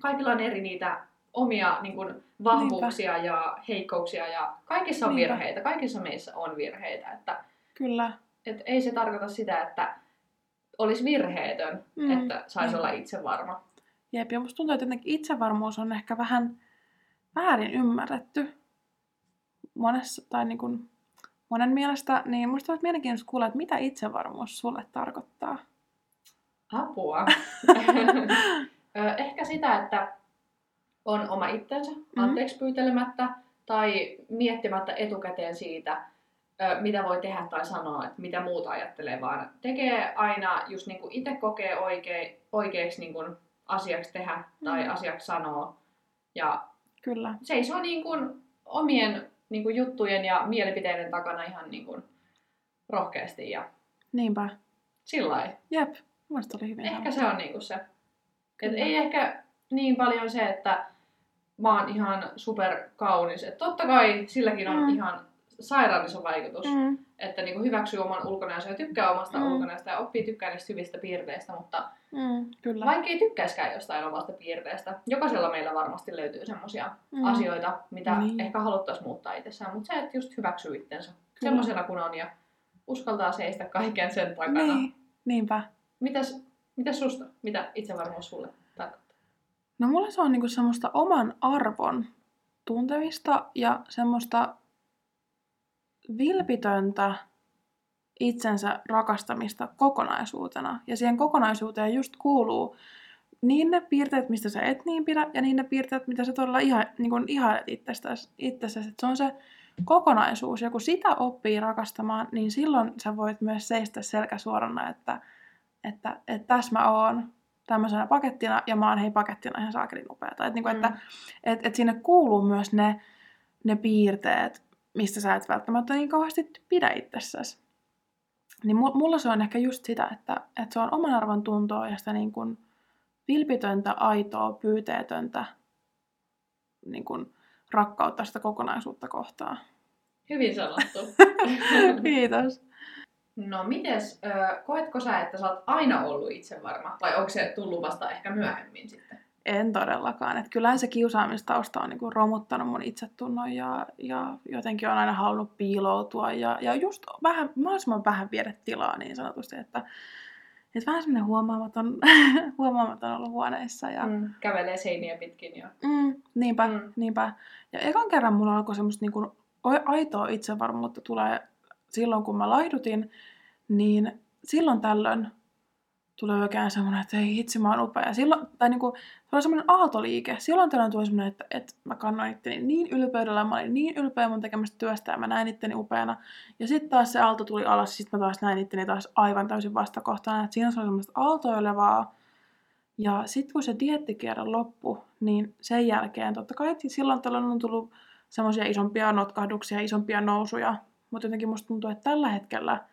kaikilla on eri niitä omia niin kuin, vahvuuksia ja heikkouksia ja kaikissa on Niinpä. virheitä, kaikissa meissä on virheitä, että Kyllä. et ei se tarkoita sitä, että olisi virheetön, Mm, että saisi niinpä. olla itsevarma. Jep, ja musta tuntuu, että jotenkin itsevarmuus on ehkä vähän väärin ymmärretty monessa, tai niin kuin monen mielestä, niin musta olisi mielenkiintoista kuulla, että mitä itsevarmuus sulle tarkoittaa. Apua. <laughs> <laughs> Ehkä sitä, että on oma itsensä, Mhm. anteeksi pyytelemättä tai miettimättä etukäteen siitä, mitä voi tehdä tai sanoa, että mitä muuta ajattelee, vaan tekee aina just niin kuin itse kokee oikein, oikeaksi niin kuin asiaksi tehdä tai Mhm. asiaksi sanoa. Ja Kyllä. seisoo niin kuin omien niin kuin juttujen ja mielipiteiden takana ihan niin kuin rohkeasti ja Niinpä. sillä. Jep. Mielestäni oli hyvin Ehkä se on niinku se. Et ei ehkä niin paljon se, että mä oon ihan super kaunis. Et totta kai silläkin on Mm. ihan sairaan iso vaikutus. Mm. Että niinku hyväksyy oman ulkonäönsä ja tykkää omasta Mm. ulkonäöstä ja oppii tykkää niistä hyvistä piirteistä. Mutta mm, kyllä. vaikka ei tykkäiskään jostain omasta piirteestä, jokaisella meillä varmasti löytyy semmoisia Mm. asioita, mitä Niin. ehkä haluttaisiin muuttaa itsessään. Mutta se, että just hyväksyy itsensä Kyllä. semmoisena kuin on ja uskaltaa seistä kaiken sen takana. Niin, niinpä. Mitäs, mitäs susta? Mitä itsevarmuus sulle? No mulla se on niinku semmoista oman arvon tuntemista ja semmoista vilpitöntä itsensä rakastamista kokonaisuutena. Ja siihen kokonaisuuteen just kuuluu niin ne piirteet, mistä sä et niin pidä, ja niin ne piirteet, mitä sä todella iha, niin kuin ihailet itsestäsi. itsestäsi. Se on se kokonaisuus, ja kun sitä oppii rakastamaan, niin silloin sä voit myös seistä selkä suorana, että, että, että tässä mä oon tämmöisenä pakettina, ja mä oon hei pakettina ihan saakelin upeata. Et, niin kuin, Mm. että et, et sinne kuuluu myös ne, ne piirteet, mistä sä et välttämättä niin kauheasti pidä itsessäsi. Niin mu- mulla se on ehkä just sitä, että, että se on oman arvon tuntoa ja sitä niin kuin vilpitöntä, aitoa, pyyteetöntä niin kuin rakkautta sitä kokonaisuutta kohtaan. Hyvin sanottu. <laughs> Kiitos. No mites, ö, koetko sä, että sä oot aina ollut itsevarma? Vai onko se tullut vasta ehkä myöhemmin sitten? En todellakaan. Että kyllähän se kiusaamistausta on niinku romuttanut mun itsetunnon ja, ja jotenkin on aina halunnut piiloutua ja, ja just vähän, mahdollisimman vähän viedä tilaa niin sanotusti, että, että vähän semmoinen huomaamaton, <laughs> huomaamaton ollut huoneessa. Ja, Mm. Kävelee seiniä pitkin ja... mm, niinpä, mm. Niinpä. Ja ekan kerran mulla alkoi semmoista niinku aitoa itsevarmuutta tulee silloin, kun mä laihdutin, niin silloin tällöin tulee oikein semmoinen, että ei hitsi, mä oon upea. Silloin, tai niinku, se oli semmoinen aaltoliike. Silloin tällöin tuli semmoinen, että, että mä kannoin itteni niin ylpeydellä, mä olin niin ylpeä mun tekemästä työstä ja mä näin itteni upeana. Ja sitten taas se aalto tuli alas, ja sitten mä taas näin itteni taas aivan täysin vastakohtana. Että siinä se oli semmoista aaltoilevaa. Ja sitten kun se diettikierre loppui, niin sen jälkeen totta kai silloin tällöin on tullut semmoisia isompia notkahduksia, isompia nousuja. Mutta jotenkin musta tuntuu, että tällä hetkellä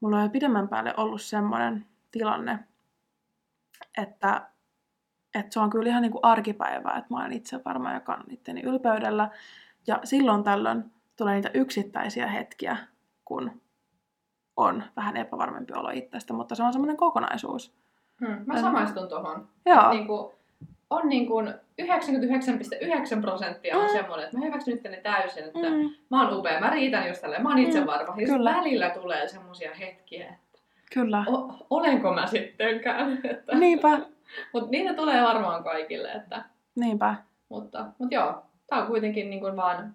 mulla on jo pidemmän päälle ollut semmoinen tilanne, että, että se on kyllä ihan niin kuin arkipäivää, että mä olen itse varma ja kannan itteni ylpeydellä. Ja silloin tällöin tulee niitä yksittäisiä hetkiä, kun on vähän epävarmempi olo itsestä, mutta se on semmoinen kokonaisuus. Mm. Mä samaistun tohon. Joo, Niin kuin, on niin kuin 99,9 prosenttia on Mm. semmoinen, että mä hyväksyn itteni täysin, että mm, mä oon upea, mä riitän just tälleen, mä oon itse Mm, varma. Ja kyllä. välillä tulee semmoisia hetkiä, että kyllä. o- olenko mä sittenkään. <laughs> Että, Niinpä, mutta niitä tulee varmaan kaikille. Että, niinpä. mutta, mutta joo, tää on kuitenkin niin kuin vaan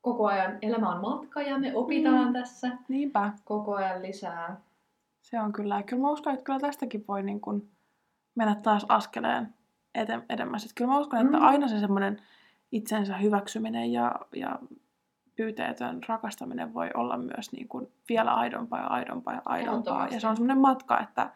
koko ajan, elämä on matka ja me opitaan Mm. tässä Niinpä. koko ajan lisää. Se on kyllä. Kyllä mä uskon, että kyllä tästäkin voi niin kuin mennä taas askeleen edemmäs. Että kyllä mä uskon, että Mm. aina se semmoinen itsensä hyväksyminen ja, ja pyyteetön rakastaminen voi olla myös niin kuin vielä aidompaa ja aidompaa ja aidompaa. Ja se on semmoinen matka, että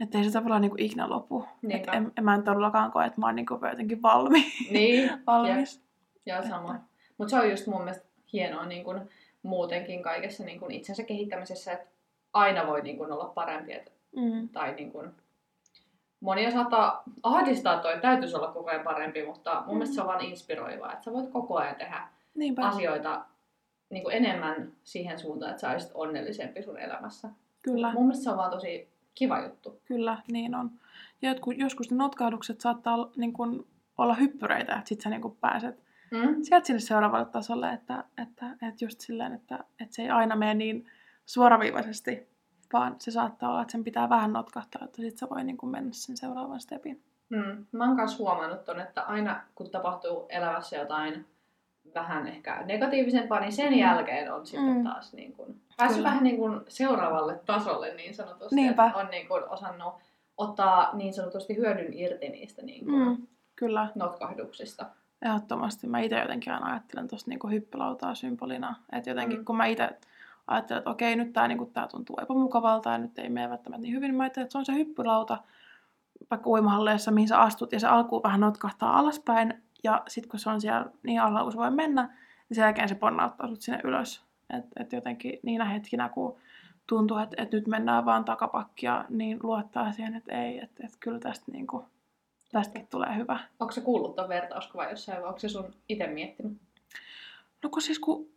että ei se tavallaan niin kuin ikinä lopu. Et en, en, mä en todellakaan koe, että mä oon niin kuin jotenkin valmi, Niin, <laughs> valmis. Joo, sama. Mutta se on just mun mielestä hienoa niin kun muutenkin kaikessa niin kun itsensä kehittämisessä, että aina voi niin kun olla parempi. Et, Mm. tai niin kun, monia saattaa ahdistaa toi, täytyisi olla koko ajan parempi, mutta mun mielestä se on vaan inspiroivaa, että sä voit koko ajan tehdä Niinpä, asioita niin kun enemmän siihen suuntaan, että sä olisit onnellisempi sun elämässä. kyllä. Mun mielestä se on vaan tosi kiva juttu. Kyllä, niin on. Ja jotkut, joskus ne notkahdukset saattaa olla, niin kuin, olla hyppyreitä, että sit sä niin kuin pääset Mm? sieltä sinne seuraavalle tasolle, että, että, että just silleen, että, että se ei aina mene niin suoraviivaisesti, vaan se saattaa olla, että sen pitää vähän notkahtaa, että sit se voi niin kuin mennä sen seuraavan stepin. Mm. Mä oon myös huomannut ton, että aina kun tapahtuu elämässä jotain vähän ehkä negatiivisempaa, niin sen Mm. jälkeen on sitten Mm. taas niin kun, päässyt Kyllä. vähän niin kun seuraavalle tasolle niin sanotusti. Niinpä. Että On niin kun osannut ottaa niin sanotusti hyödyn irti niistä niin kun Mm, kyllä, notkahduksista. ehdottomasti. Mä itse jotenkin aina ajattelen tuosta niin hyppylautaa symbolina. Että jotenkin Mm. kun mä itse ajattelen, että okei, nyt tää, niin kuin, tää tuntuu epämukavalta ja nyt ei mene välttämättä niin hyvin, niin mä ajattelen, että se on se hyppylauta vaikka uimahalleessa, mihin sä astut ja se alkuun vähän notkahtaa alaspäin ja sitten kun se on siellä niin alla kuin se voi mennä, niin sen jälkeen se ponnauttaa sut sinne ylös. Että et jotenkin niinä hetkinä, kun tuntuu, että et nyt mennään vaan takapakkia, niin luottaa siihen, että ei, että et kyllä tästä niin kuin, tästäkin tulee hyvä. Onko se kuullut ton vertauskuvan jossain vai onko se sun itse miettinyt? No kun siis kun...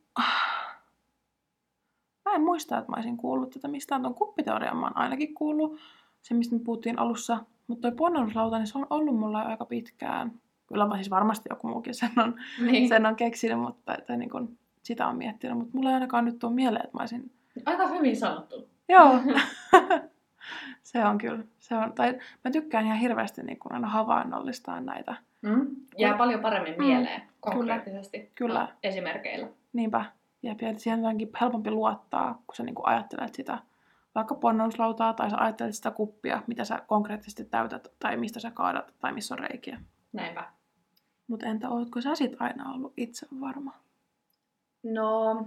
Mä en muista, että mä olisin kuullut tätä mistään. Tuon kuppiteorian mä oon ainakin kuullut. Se, mistä me puhuttiin alussa. Mutta toi ponnahduslauta, niin se on ollut mulla jo aika pitkään. Kyllä mä siis varmasti joku muukin sen on, Niin. sen on keksinyt, mutta tai niin kun sitä on miettinyt. Mutta mulla ei ainakaan nyt tuo mieleen, että mä olisin... Aika hyvin sanottu. Joo, <laughs> se on kyllä. Se on, tai mä tykkään ihan hirveästi niin kun aina havainnollistaa näitä. Mm? Jää paljon paremmin Mm. mieleen konkreettisesti Kyllä. no, esimerkkeillä. Niinpä. Ja ja siihen on jotenkin helpompi luottaa, kun sä niinku ajattelet sitä vaikka ponnauslautaa tai sä ajattelet sitä kuppia, mitä sä konkreettisesti täytät tai mistä sä kaadat tai missä on reikiä. Näinpä. Mutta entä ootko sä sit aina ollut itse varma? No,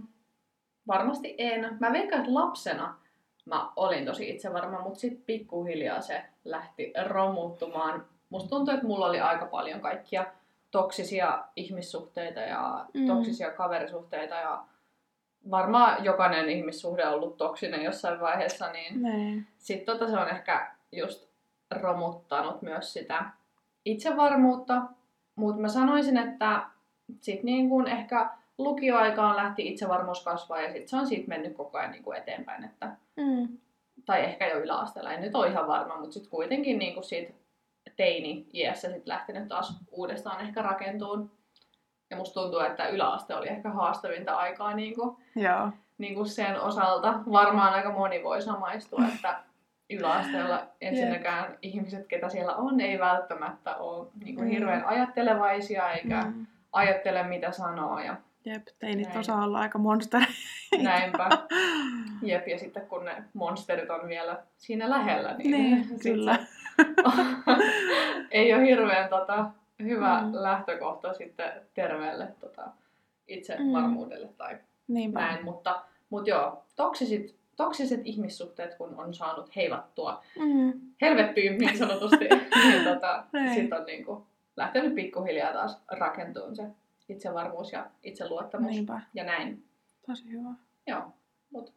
varmasti en. Mä veikkaan, että lapsena mä olin tosi itsevarma, mutta sitten pikkuhiljaa se lähti romuttumaan. Musta tuntuu, että mulla oli aika paljon kaikkia toksisia ihmissuhteita ja mm. toksisia kaverisuhteita ja varmaan jokainen ihmissuhde on ollut toksinen jossain vaiheessa, niin Niin. sitten tota se on ehkä just romuttanut myös sitä itsevarmuutta. Mutta mä sanoisin, että sit niin kun ehkä lukioaikaan lähti itsevarmuus kasvaa ja sitten se on siitä mennyt koko ajan niin kuin eteenpäin. Että, Mm. tai ehkä jo yläasteella, en nyt ole ihan varma, mutta sitten kuitenkin niin kuin siitä teini-iässä sit lähtenyt taas uudestaan ehkä rakentuun. Ja musta tuntuu, että yläaste oli ehkä haastavinta aikaa niin kuin, Joo. niin kuin sen osalta. Varmaan aika moni voi samaistua, että yläasteella <laughs> ensinnäkään ihmiset, ketä siellä on, ei välttämättä ole niin kuin hirveän ajattelevaisia eikä Mm. ajattele mitä sanoo ja Jep, teinit Näin. osaa olla aika monstereita. näinpä. <laughs> Jep, ja sitten kun ne monsterit on vielä siinä lähellä, niin, Niin, <laughs> kyllä. ei ole hirveän tota, hyvä Mm. mm. lähtökohta sitten terveelle tota, itsevarmuudelle tai Niinpä. näin. Mutta, mutta joo, toksiset, toksiset ihmissuhteet, kun on saanut heivattua Mm. helvettyyn niin sanotusti, <laughs> niin tota, Niin. sitten on niinku lähtenyt pikkuhiljaa taas rakentumaan se itsevarmuus ja itseluottamus Niinpä. ja näin. Tosi hyvä. Joo, mutta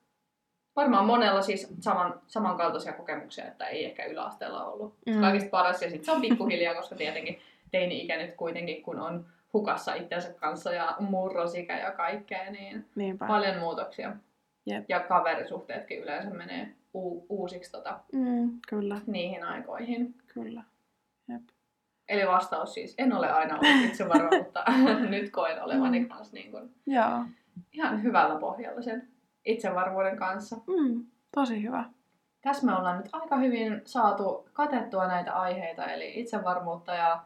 varmaan monella siis saman, samankaltaisia kokemuksia, että ei ehkä yläasteella ollut Mm. mm. kaikista paras. Ja sitten se on pikkuhiljaa, koska tietenkin teini-ikä nyt kuitenkin, kun on hukassa itsensä kanssa ja murrosikä ja kaikkea, niin Niinpä. paljon muutoksia. Jep. Ja kaverisuhteetkin yleensä menee u- uusiksi tota, Mm. Kyllä, niihin aikoihin. kyllä. Jep. Eli vastaus siis, en ole aina ollut <laughs> itse varma, mutta <laughs> nyt koen olevani Mm. kanssa niin kuin Joo. ihan hyvällä pohjalla sen itsevarmuuden kanssa. Mm. Tosi hyvä. Tässä me ollaan nyt aika hyvin saatu katettua näitä aiheita, eli itsevarmuutta ja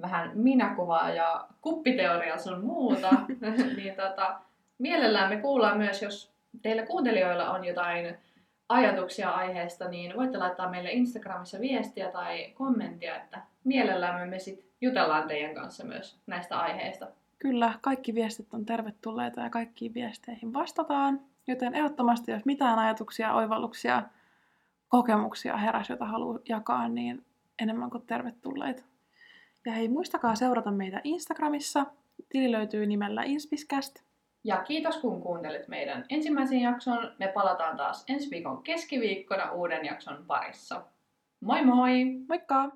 vähän minäkuvaa ja kuppiteoriaa sun muuta. <laughs> niin tota, mielellään me kuullaan myös, jos teillä kuuntelijoilla on jotain ajatuksia aiheesta, niin voitte laittaa meille Instagramissa viestiä tai kommenttia, että mielellämme me sit jutellaan teidän kanssa myös näistä aiheista. Kyllä, kaikki viestit on tervetulleita ja kaikkiin viesteihin vastataan. Joten ehdottomasti, jos mitään ajatuksia, oivalluksia, kokemuksia heräs, jota haluaa jakaa, niin enemmän kuin tervetulleita. Ja hei, muistakaa seurata meitä Instagramissa. Tili löytyy nimellä Inspiscast. Ja kiitos kun kuuntelit meidän ensimmäisen jakson. Me palataan taas ensi viikon keskiviikkona uuden jakson parissa. Moi moi! Moikka!